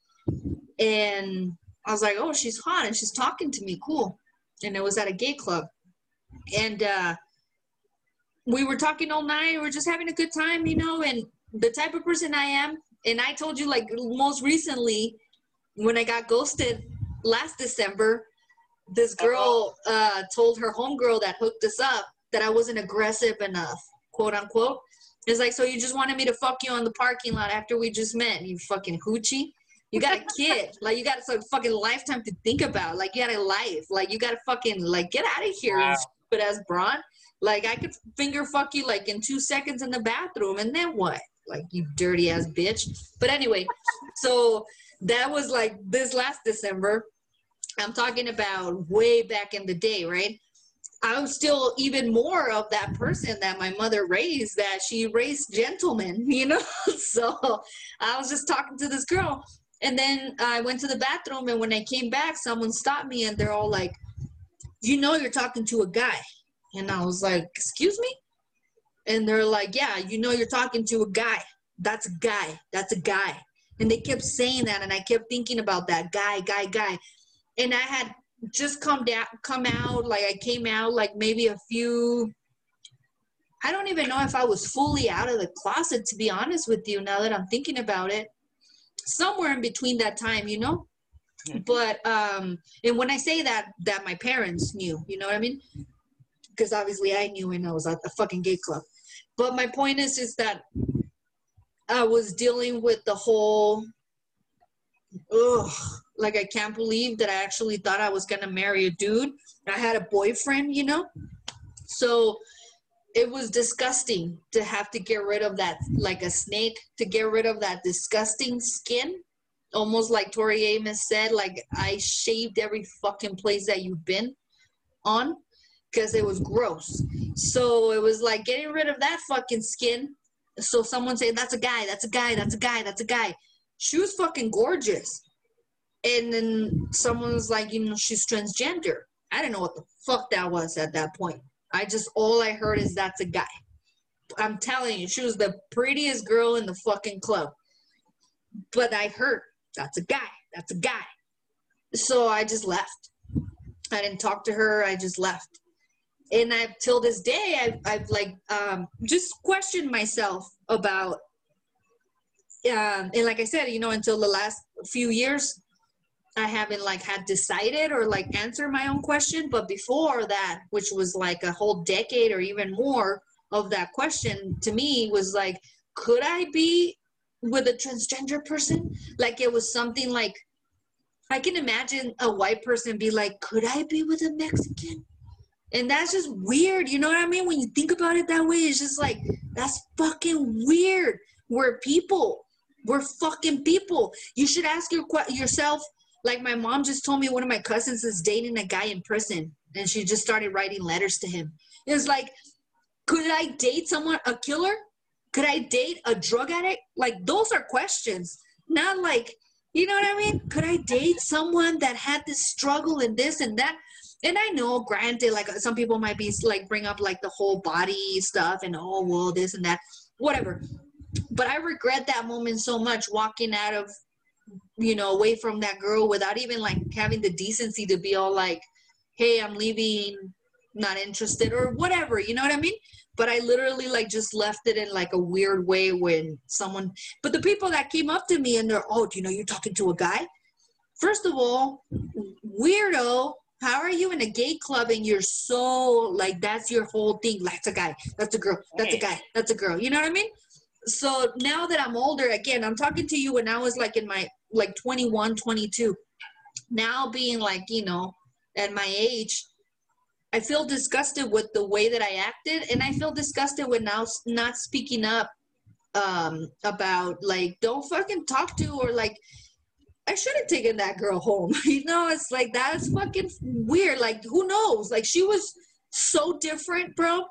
and I was like, oh, she's hot, and she's talking to me, cool. And it was at a gay club, and uh, we were talking all night. We were just having a good time, you know. And the type of person I am, and I told you like most recently when I got ghosted last December, this girl uh, told her homegirl that hooked us up that I wasn't aggressive enough, quote unquote. It's like, so you just wanted me to fuck you on the parking lot after we just met, you fucking hoochie. You got a kid. like, you got some fucking lifetime to think about. Like, you got a life. Like, you got to fucking, like, get out of here, Wow. stupid ass brawn. Like, I could finger fuck you, like, in two seconds in the bathroom, and then what? Like, you dirty ass bitch. But anyway, so that was like this last December. I'm talking about way back in the day, right? I was still even more of that person that my mother raised, that she raised gentlemen, you know? so I was just talking to this girl. And then I went to the bathroom, and when I came back, someone stopped me and they're all like, You know, you're talking to a guy. And I was like, Excuse me? And they're like, Yeah, you know, you're talking to a guy. That's a guy. That's a guy. And they kept saying that, and I kept thinking about that guy, guy, guy. And I had just come down come out like i came out like maybe a few i don't even know if i was fully out of the closet to be honest with you now that i'm thinking about it somewhere in between that time you know but um and when i say that that my parents knew you know what i mean because obviously i knew when i was at the fucking gay club but my point is is that i was dealing with the whole ugh like I can't believe that I actually thought I was gonna marry a dude. I had a boyfriend, you know. So it was disgusting to have to get rid of that, like a snake, to get rid of that disgusting skin. Almost like Tori Amos said, like I shaved every fucking place that you've been on because it was gross. So it was like getting rid of that fucking skin. So someone say, That's a guy, that's a guy, that's a guy, that's a guy. She was fucking gorgeous and then someone was like, you know, she's transgender. I didn't know what the fuck that was at that point. I just all I heard is that's a guy. I'm telling you, she was the prettiest girl in the fucking club. But I heard that's a guy. That's a guy. So I just left. I didn't talk to her. I just left. And I've till this day, I've, I've like um, just questioned myself about. Um, and like I said, you know, until the last few years, I haven't like had decided or like answered my own question. But before that, which was like a whole decade or even more of that question, to me was like, could I be with a transgender person? Like it was something like I can imagine a white person be like, could I be with a Mexican? And that's just weird. You know what I mean? When you think about it that way, it's just like, that's fucking weird. We're people. We're fucking people. You should ask your, yourself, like my mom just told me one of my cousins is dating a guy in prison and she just started writing letters to him. It was like, could I date someone, a killer? Could I date a drug addict? Like, those are questions, not like, you know what I mean? Could I date someone that had this struggle and this and that? And I know, granted, like some people might be like bring up like the whole body stuff and oh well this and that, whatever. But I regret that moment so much walking out of, you know, away from that girl without even like having the decency to be all like, hey, I'm leaving, not interested or whatever. You know what I mean? but I literally like just left it in like a weird way when someone but the people that came up to me and they're oh do you know you're talking to a guy first of all weirdo how are you in a gay club and you're so like that's your whole thing that's a guy that's a girl that's a guy that's a girl you know what I mean so now that I'm older again I'm talking to you when I was like in my like 21 22 now being like you know at my age I feel disgusted with the way that I acted, and I feel disgusted with now not speaking up um, about like don't fucking talk to or like I should have taken that girl home. you know, it's like that's fucking weird. Like who knows? Like she was so different, bro.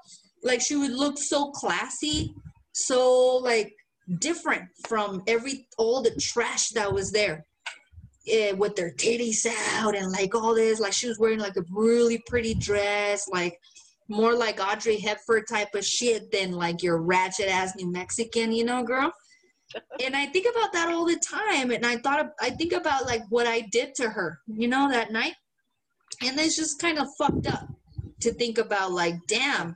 Like she would look so classy, so like different from every all the trash that was there yeah, with their titties out and like all this. Like she was wearing like a really pretty dress, like more like Audrey Hepburn type of shit than like your ratchet ass New Mexican, you know, girl. and I think about that all the time. And I thought, I think about like what I did to her, you know, that night. And it's just kind of fucked up to think about, like, damn,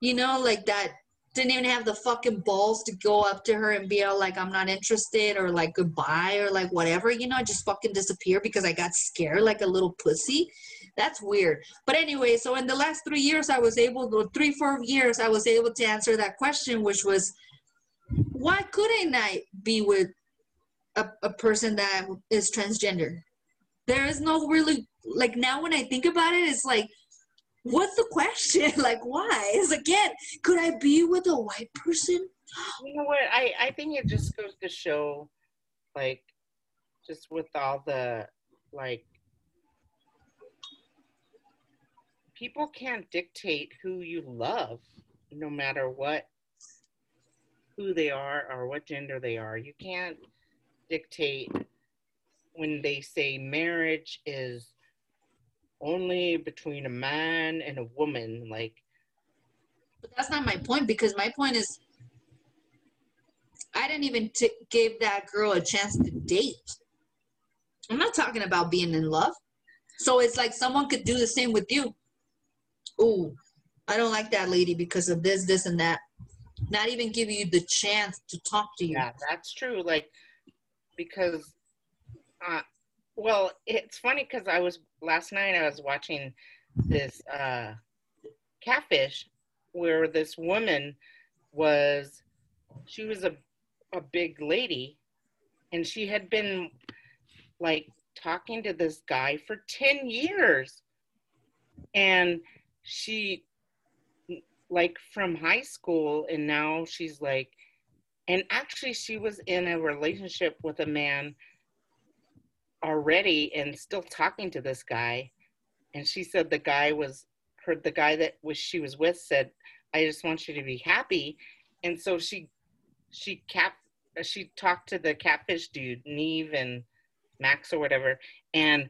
you know, like that didn't even have the fucking balls to go up to her and be all like, I'm not interested or like goodbye or like whatever, you know, just fucking disappear because I got scared like a little pussy. That's weird. But anyway, so in the last three years, I was able to, three, four years, I was able to answer that question, which was, why couldn't I be with a, a person that is transgender? There is no really, like now when I think about it, it's like, what's the question? like, why? Is again, could I be with a white person? You know what? I I think it just goes to show, like, just with all the like, people can't dictate who you love, no matter what, who they are or what gender they are. You can't dictate when they say marriage is only between a man and a woman like but that's not my point because my point is i didn't even t- give that girl a chance to date. I'm not talking about being in love. So it's like someone could do the same with you. Oh i don't like that lady because of this this and that. Not even give you the chance to talk to you. Yeah that's true like because uh, well, it's funny because I was last night. I was watching this uh, catfish where this woman was. She was a a big lady, and she had been like talking to this guy for ten years, and she like from high school, and now she's like, and actually she was in a relationship with a man already and still talking to this guy and she said the guy was her the guy that was she was with said i just want you to be happy and so she she cap she talked to the catfish dude Nev and Max or whatever. And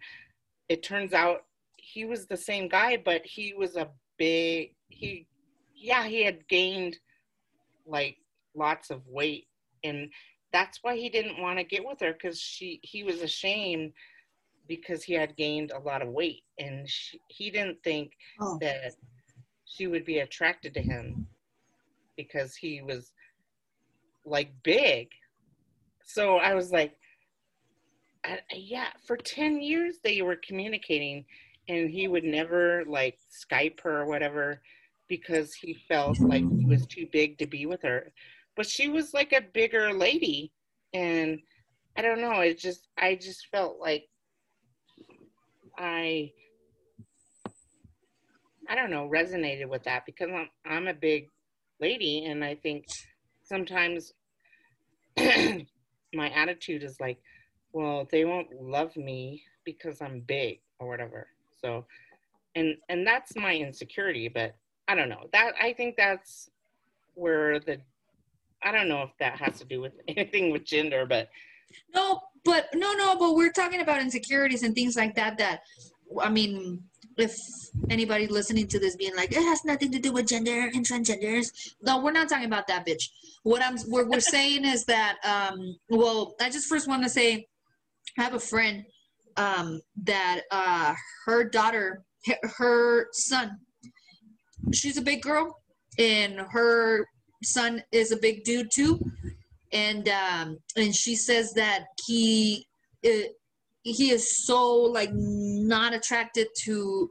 it turns out he was the same guy, but he was a big, he, yeah, he had gained like lots of weight. And that's why he didn't want to get with her because she, he was ashamed because he had gained a lot of weight and she, he didn't think Oh. that she would be attracted to him because he was like big. So I was like, I, yeah, for 10 years they were communicating and he would never like Skype her or whatever because he felt like he was too big to be with her. But she was like a bigger lady and I don't know, it just I just felt like I I don't know, resonated with that because I'm I'm a big lady and I think sometimes my attitude is like, well, they won't love me because I'm big or whatever. So and and that's my insecurity, but I don't know. That I think that's where the I don't know if that has to do with anything with gender, but No, but no, no, but we're talking about insecurities and things like that. That, I mean, if anybody listening to this being like, it has nothing to do with gender and transgenders. No, we're not talking about that, bitch. What I'm, what we're saying is that, um, well, I just first want to say, I have a friend, um, that, uh, her daughter, her- her son, she's a big girl, and her son is a big dude too. And um and she says that he uh, he is so like not attracted to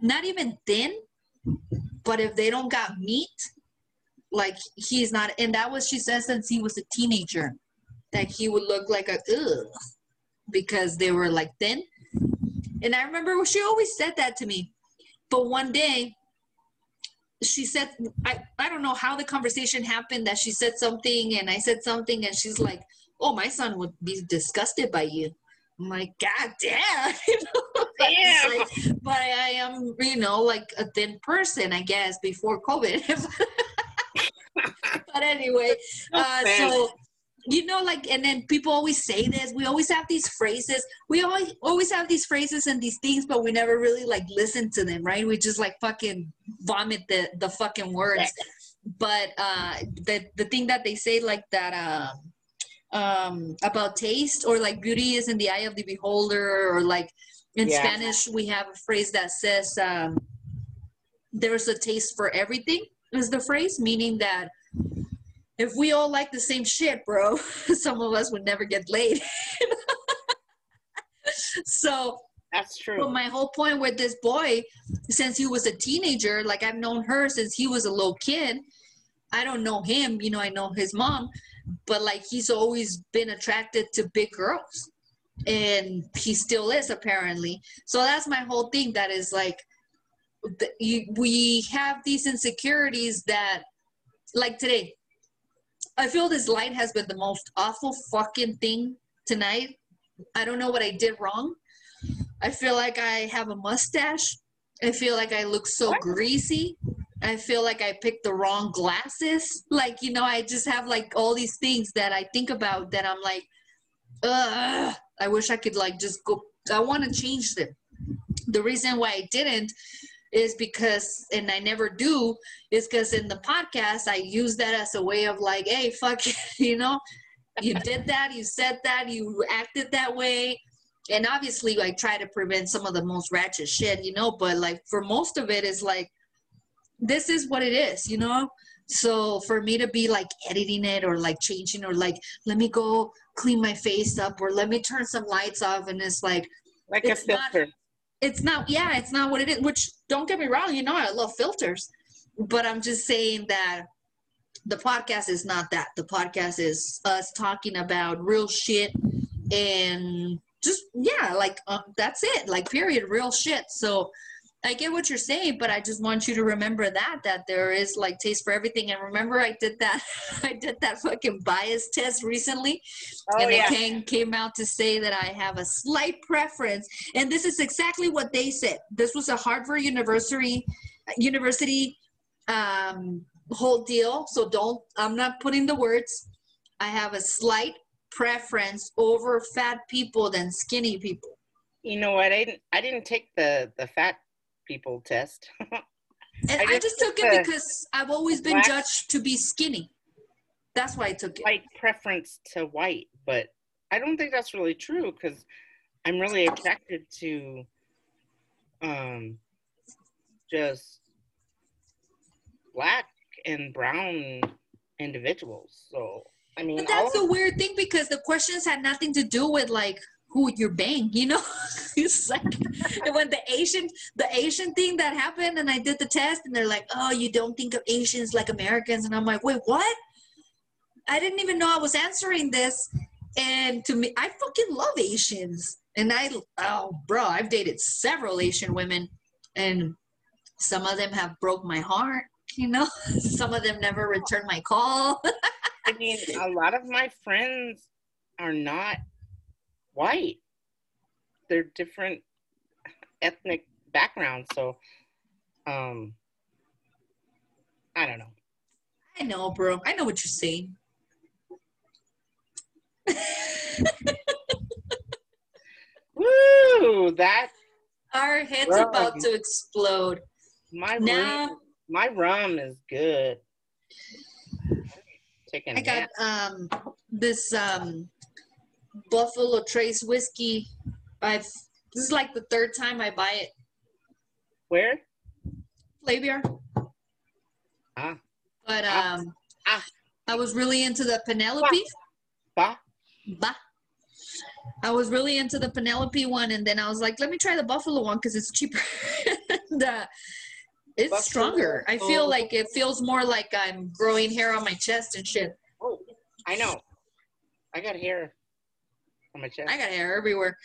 not even thin but if they don't got meat like he's not and that was she says since he was a teenager that he would look like a ugh because they were like thin. And i remember she always said that to me. But one day she said I, I don't know how the conversation happened that she said something and I said something and she's like, Oh, my son would be disgusted by you. I'm like, God damn. You Damn. like, but I am, you know, like a thin person, I guess, before COVID. but anyway, uh, so you know, like, and then people always say this. We always have these phrases. We always always have these phrases and these things, but we never really like listen to them, right? We just like fucking vomit the the fucking words. But uh, the the thing that they say like that um, um, about taste or like beauty is in the eye of the beholder, or like in Yeah. Spanish we have a phrase that says um, there's a taste for everything. Is the phrase meaning that if we all like the same shit, bro, some of us would never get laid. so, That's true. but my whole point with this boy, since he was a teenager, like I've known her since he was a little kid. I don't know him, you know, I know his mom, but like he's always been attracted to big girls. And he still is apparently. So that's my whole thing. That is like, we have these insecurities that, like today, I feel this light has been the most awful fucking thing tonight. I don't know what I did wrong. I feel like I have a mustache. I feel like I look so What? greasy. I feel like I picked the wrong glasses. Like, you know, I just have like all these things that I think about that I'm like, ugh, I wish I could like just go. I want to change them. The reason why I didn't is because, and I never do, is because in the podcast, I use that as a way of like, hey, fuck, you know, you did that, you said that, you acted that way. And obviously, I try to prevent some of the most ratchet shit, you know, but like for most of it, is like, this is what it is, you know? So for me to be like editing it or like changing or like, let me go clean my face up or let me turn some lights off, and it's like, Like it's a not- filter. It's not yeah it's not what it is which don't get me wrong you know i love filters but i'm just saying that the podcast is not that. The podcast is us talking about real shit and just yeah like um, that's it like period real shit. So i get what you're saying but i just want you to remember that that there is like taste for everything and remember i did that i did that fucking bias test recently Oh and yeah. it came, came out to say that I have a slight preference. And this is exactly what they said. This was a Harvard University University um, whole deal. So don't. I'm not putting the words. I have a slight preference over fat people than skinny people. You know what? I didn't. I didn't take the the fat people test. And I I just just took it because I've always been black- judged to be skinny. That's why I took it. White preference to white, but I don't think that's really true because I'm really attracted to um just black and brown individuals. So I mean, But that's all the weird thing because the questions had nothing to do with like who you're bang, you know? it's like when the Asian the Asian thing that happened and I did the test and they're like, Oh, you don't think of Asians like Americans and I'm like, Wait, what? I didn't even know I was answering this. And to me, I fucking love Asians. And I oh bro, I've dated several Asian women and some of them have broke my heart, you know? some of them never returned my call. I mean, a lot of my friends are not white. They're different ethnic backgrounds, so um I don't know. I know, bro. I know what you're saying. Woo! That Our head's Rum. about to explode. my Now- rum, my rum is good. Taking I got um this um Buffalo Trace whiskey. I've this is like the third time I buy it. where? Flavor. Ah. But Ah. um Ah. I was really into the Penelope. Ba? Bah. I was really into the Penelope one, and then I was like, let me try the Buffalo one because it's cheaper. and, uh, it's Buffalo. stronger. I feel like it feels more like I'm growing hair on my chest and shit. Oh, I know. I got hair on my chest. I got hair everywhere.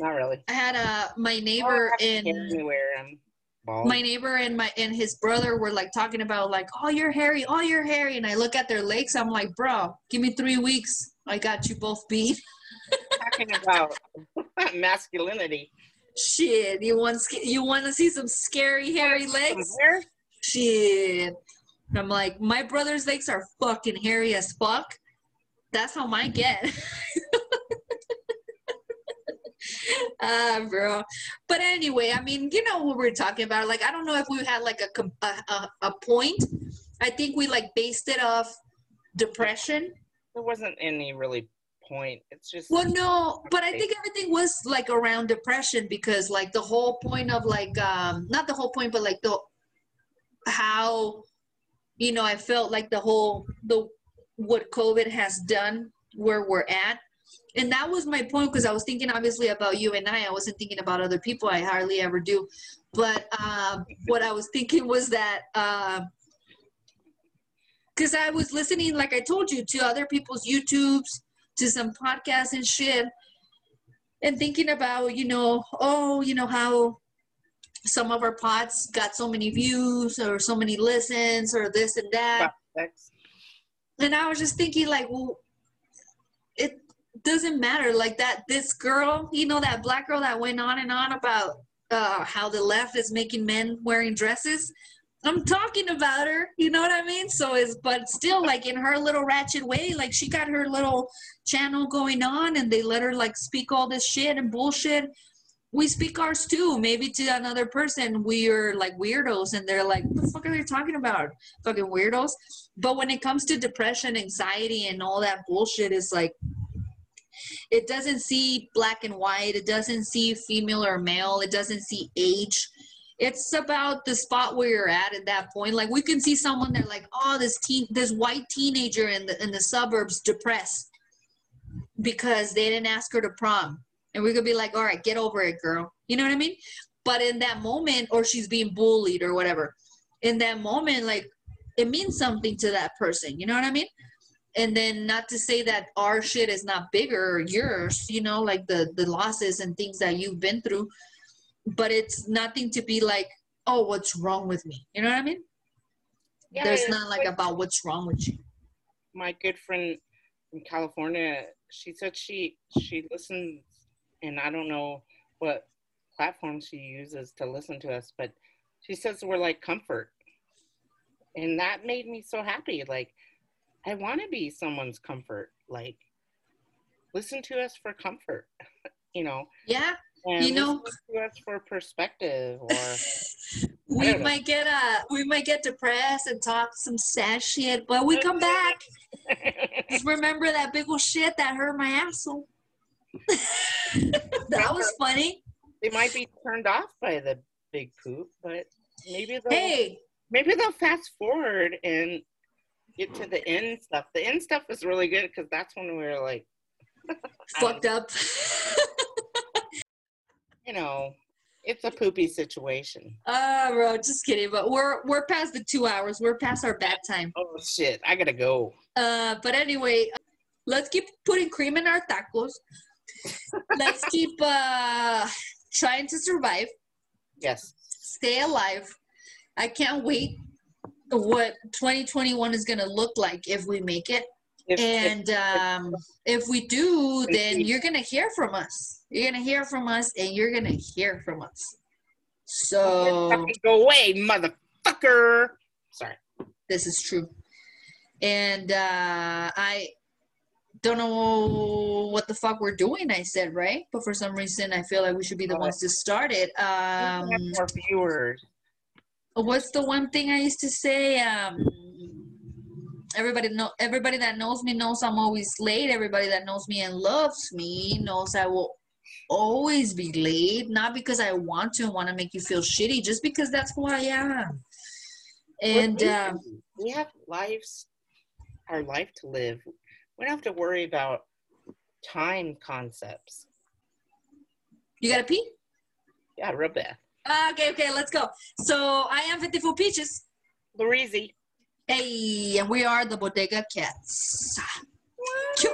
Not really. I had uh, my neighbor have hair and anywhere. I'm bald. my neighbor and my and his brother were like talking about like, oh, you're hairy, oh, you're hairy, and I look at their legs. I'm like, bro, give me three weeks. I got you both beat. talking about masculinity. Shit, you want you want to see some scary hairy legs? Hair? Shit. I'm like, my brother's legs are fucking hairy as fuck. That's how mine get. Ah, bro. But anyway, I mean, you know what we're talking about. Like, I don't know if we had like a a, a, a point. I think we like based it off depression. There wasn't any really point. It's just Well, no, but I think everything was like around depression because like the whole point of like um not the whole point, but like the how you know I felt like the whole the what COVID has done where we're at. And that was my point because I was thinking obviously about you and I. I wasn't thinking about other people. I hardly ever do. But um, what I was thinking was that because I was listening, like I told you, to other people's YouTubes, to some podcasts and shit, and thinking about, you know, oh, you know, how some of our pods got so many views or so many listens or this and that. And I was just thinking, like, well, doesn't matter. Like that, this girl, you know, that black girl that went on and on about uh, how the left is making men wearing dresses. I'm talking about her, you know what I mean? So is, but still, like in her little ratchet way, like she got her little channel going on, and they let her like speak all this shit and bullshit. We speak ours too. Maybe to another person, we are like weirdos, and they're like, "What the fuck are they talking about? Fucking weirdos." But when it comes to depression, anxiety, and all that bullshit, is like it doesn't see black and white. It doesn't see female or male. It doesn't see age. It's about the spot where you're at at that point. Like we can see someone they're like, oh, this teen, this white teenager in the in the suburbs depressed because they didn't ask her to prom, and we could be like, all right, get over it, girl. You know what I mean? But in that moment, or she's being bullied or whatever. In that moment, like it means something to that person. You know what I mean? And then not to say that our shit is not bigger or yours you know like the the losses and things that you've been through but it's nothing to be like oh what's wrong with me? You know what i mean? Yeah, there's not like about what's wrong with you. My good friend from California, she said she she listens, and I don't know what platform she uses to listen to us, but she says we're like comfort, and that made me so happy. Like I want to be someone's comfort. Like listen to us for comfort, you know. Yeah, And You know- listen to us for perspective or we don't know. might get uh we might get depressed and talk some sad shit, but we come back. Just remember that big old shit that hurt my asshole. that was funny. they might be turned off by the big poop, but maybe they'll Hey, maybe they'll fast forward and get to the end stuff. The end stuff was really good because that's when we were like, fucked up. you know, it's a poopy situation. Ah, bro, just kidding. But we're we're past the two hours. We're past our bad time. Oh shit, I gotta go. Uh, but anyway, let's keep putting cream in our tacos. let's keep uh trying to survive, Yes. stay alive. I can't wait what 2021 is gonna look like if we make it. If, And um, if we do, then you're gonna hear from us. You're gonna hear from us, and you're gonna hear from us. So go away, motherfucker. Sorry. this is true, and uh, I don't know what the fuck we're doing. I said right, but for some reason, I feel like we should be the ones to start it. Um, more viewers. What's the one thing I used to say? Um, everybody know everybody that knows me knows I'm always late. Everybody that knows me and loves me knows I will always be late. Not because I want to and want to make you feel shitty, just because that's who I am. And um, we have lives, our life to live. We don't have to worry about time concepts. you gotta pee. Yeah, real bad. Ah, okay, okay, let's go. So I am 54 Peaches. Larizi. Hey, and we are the Bodega Cats. Cute.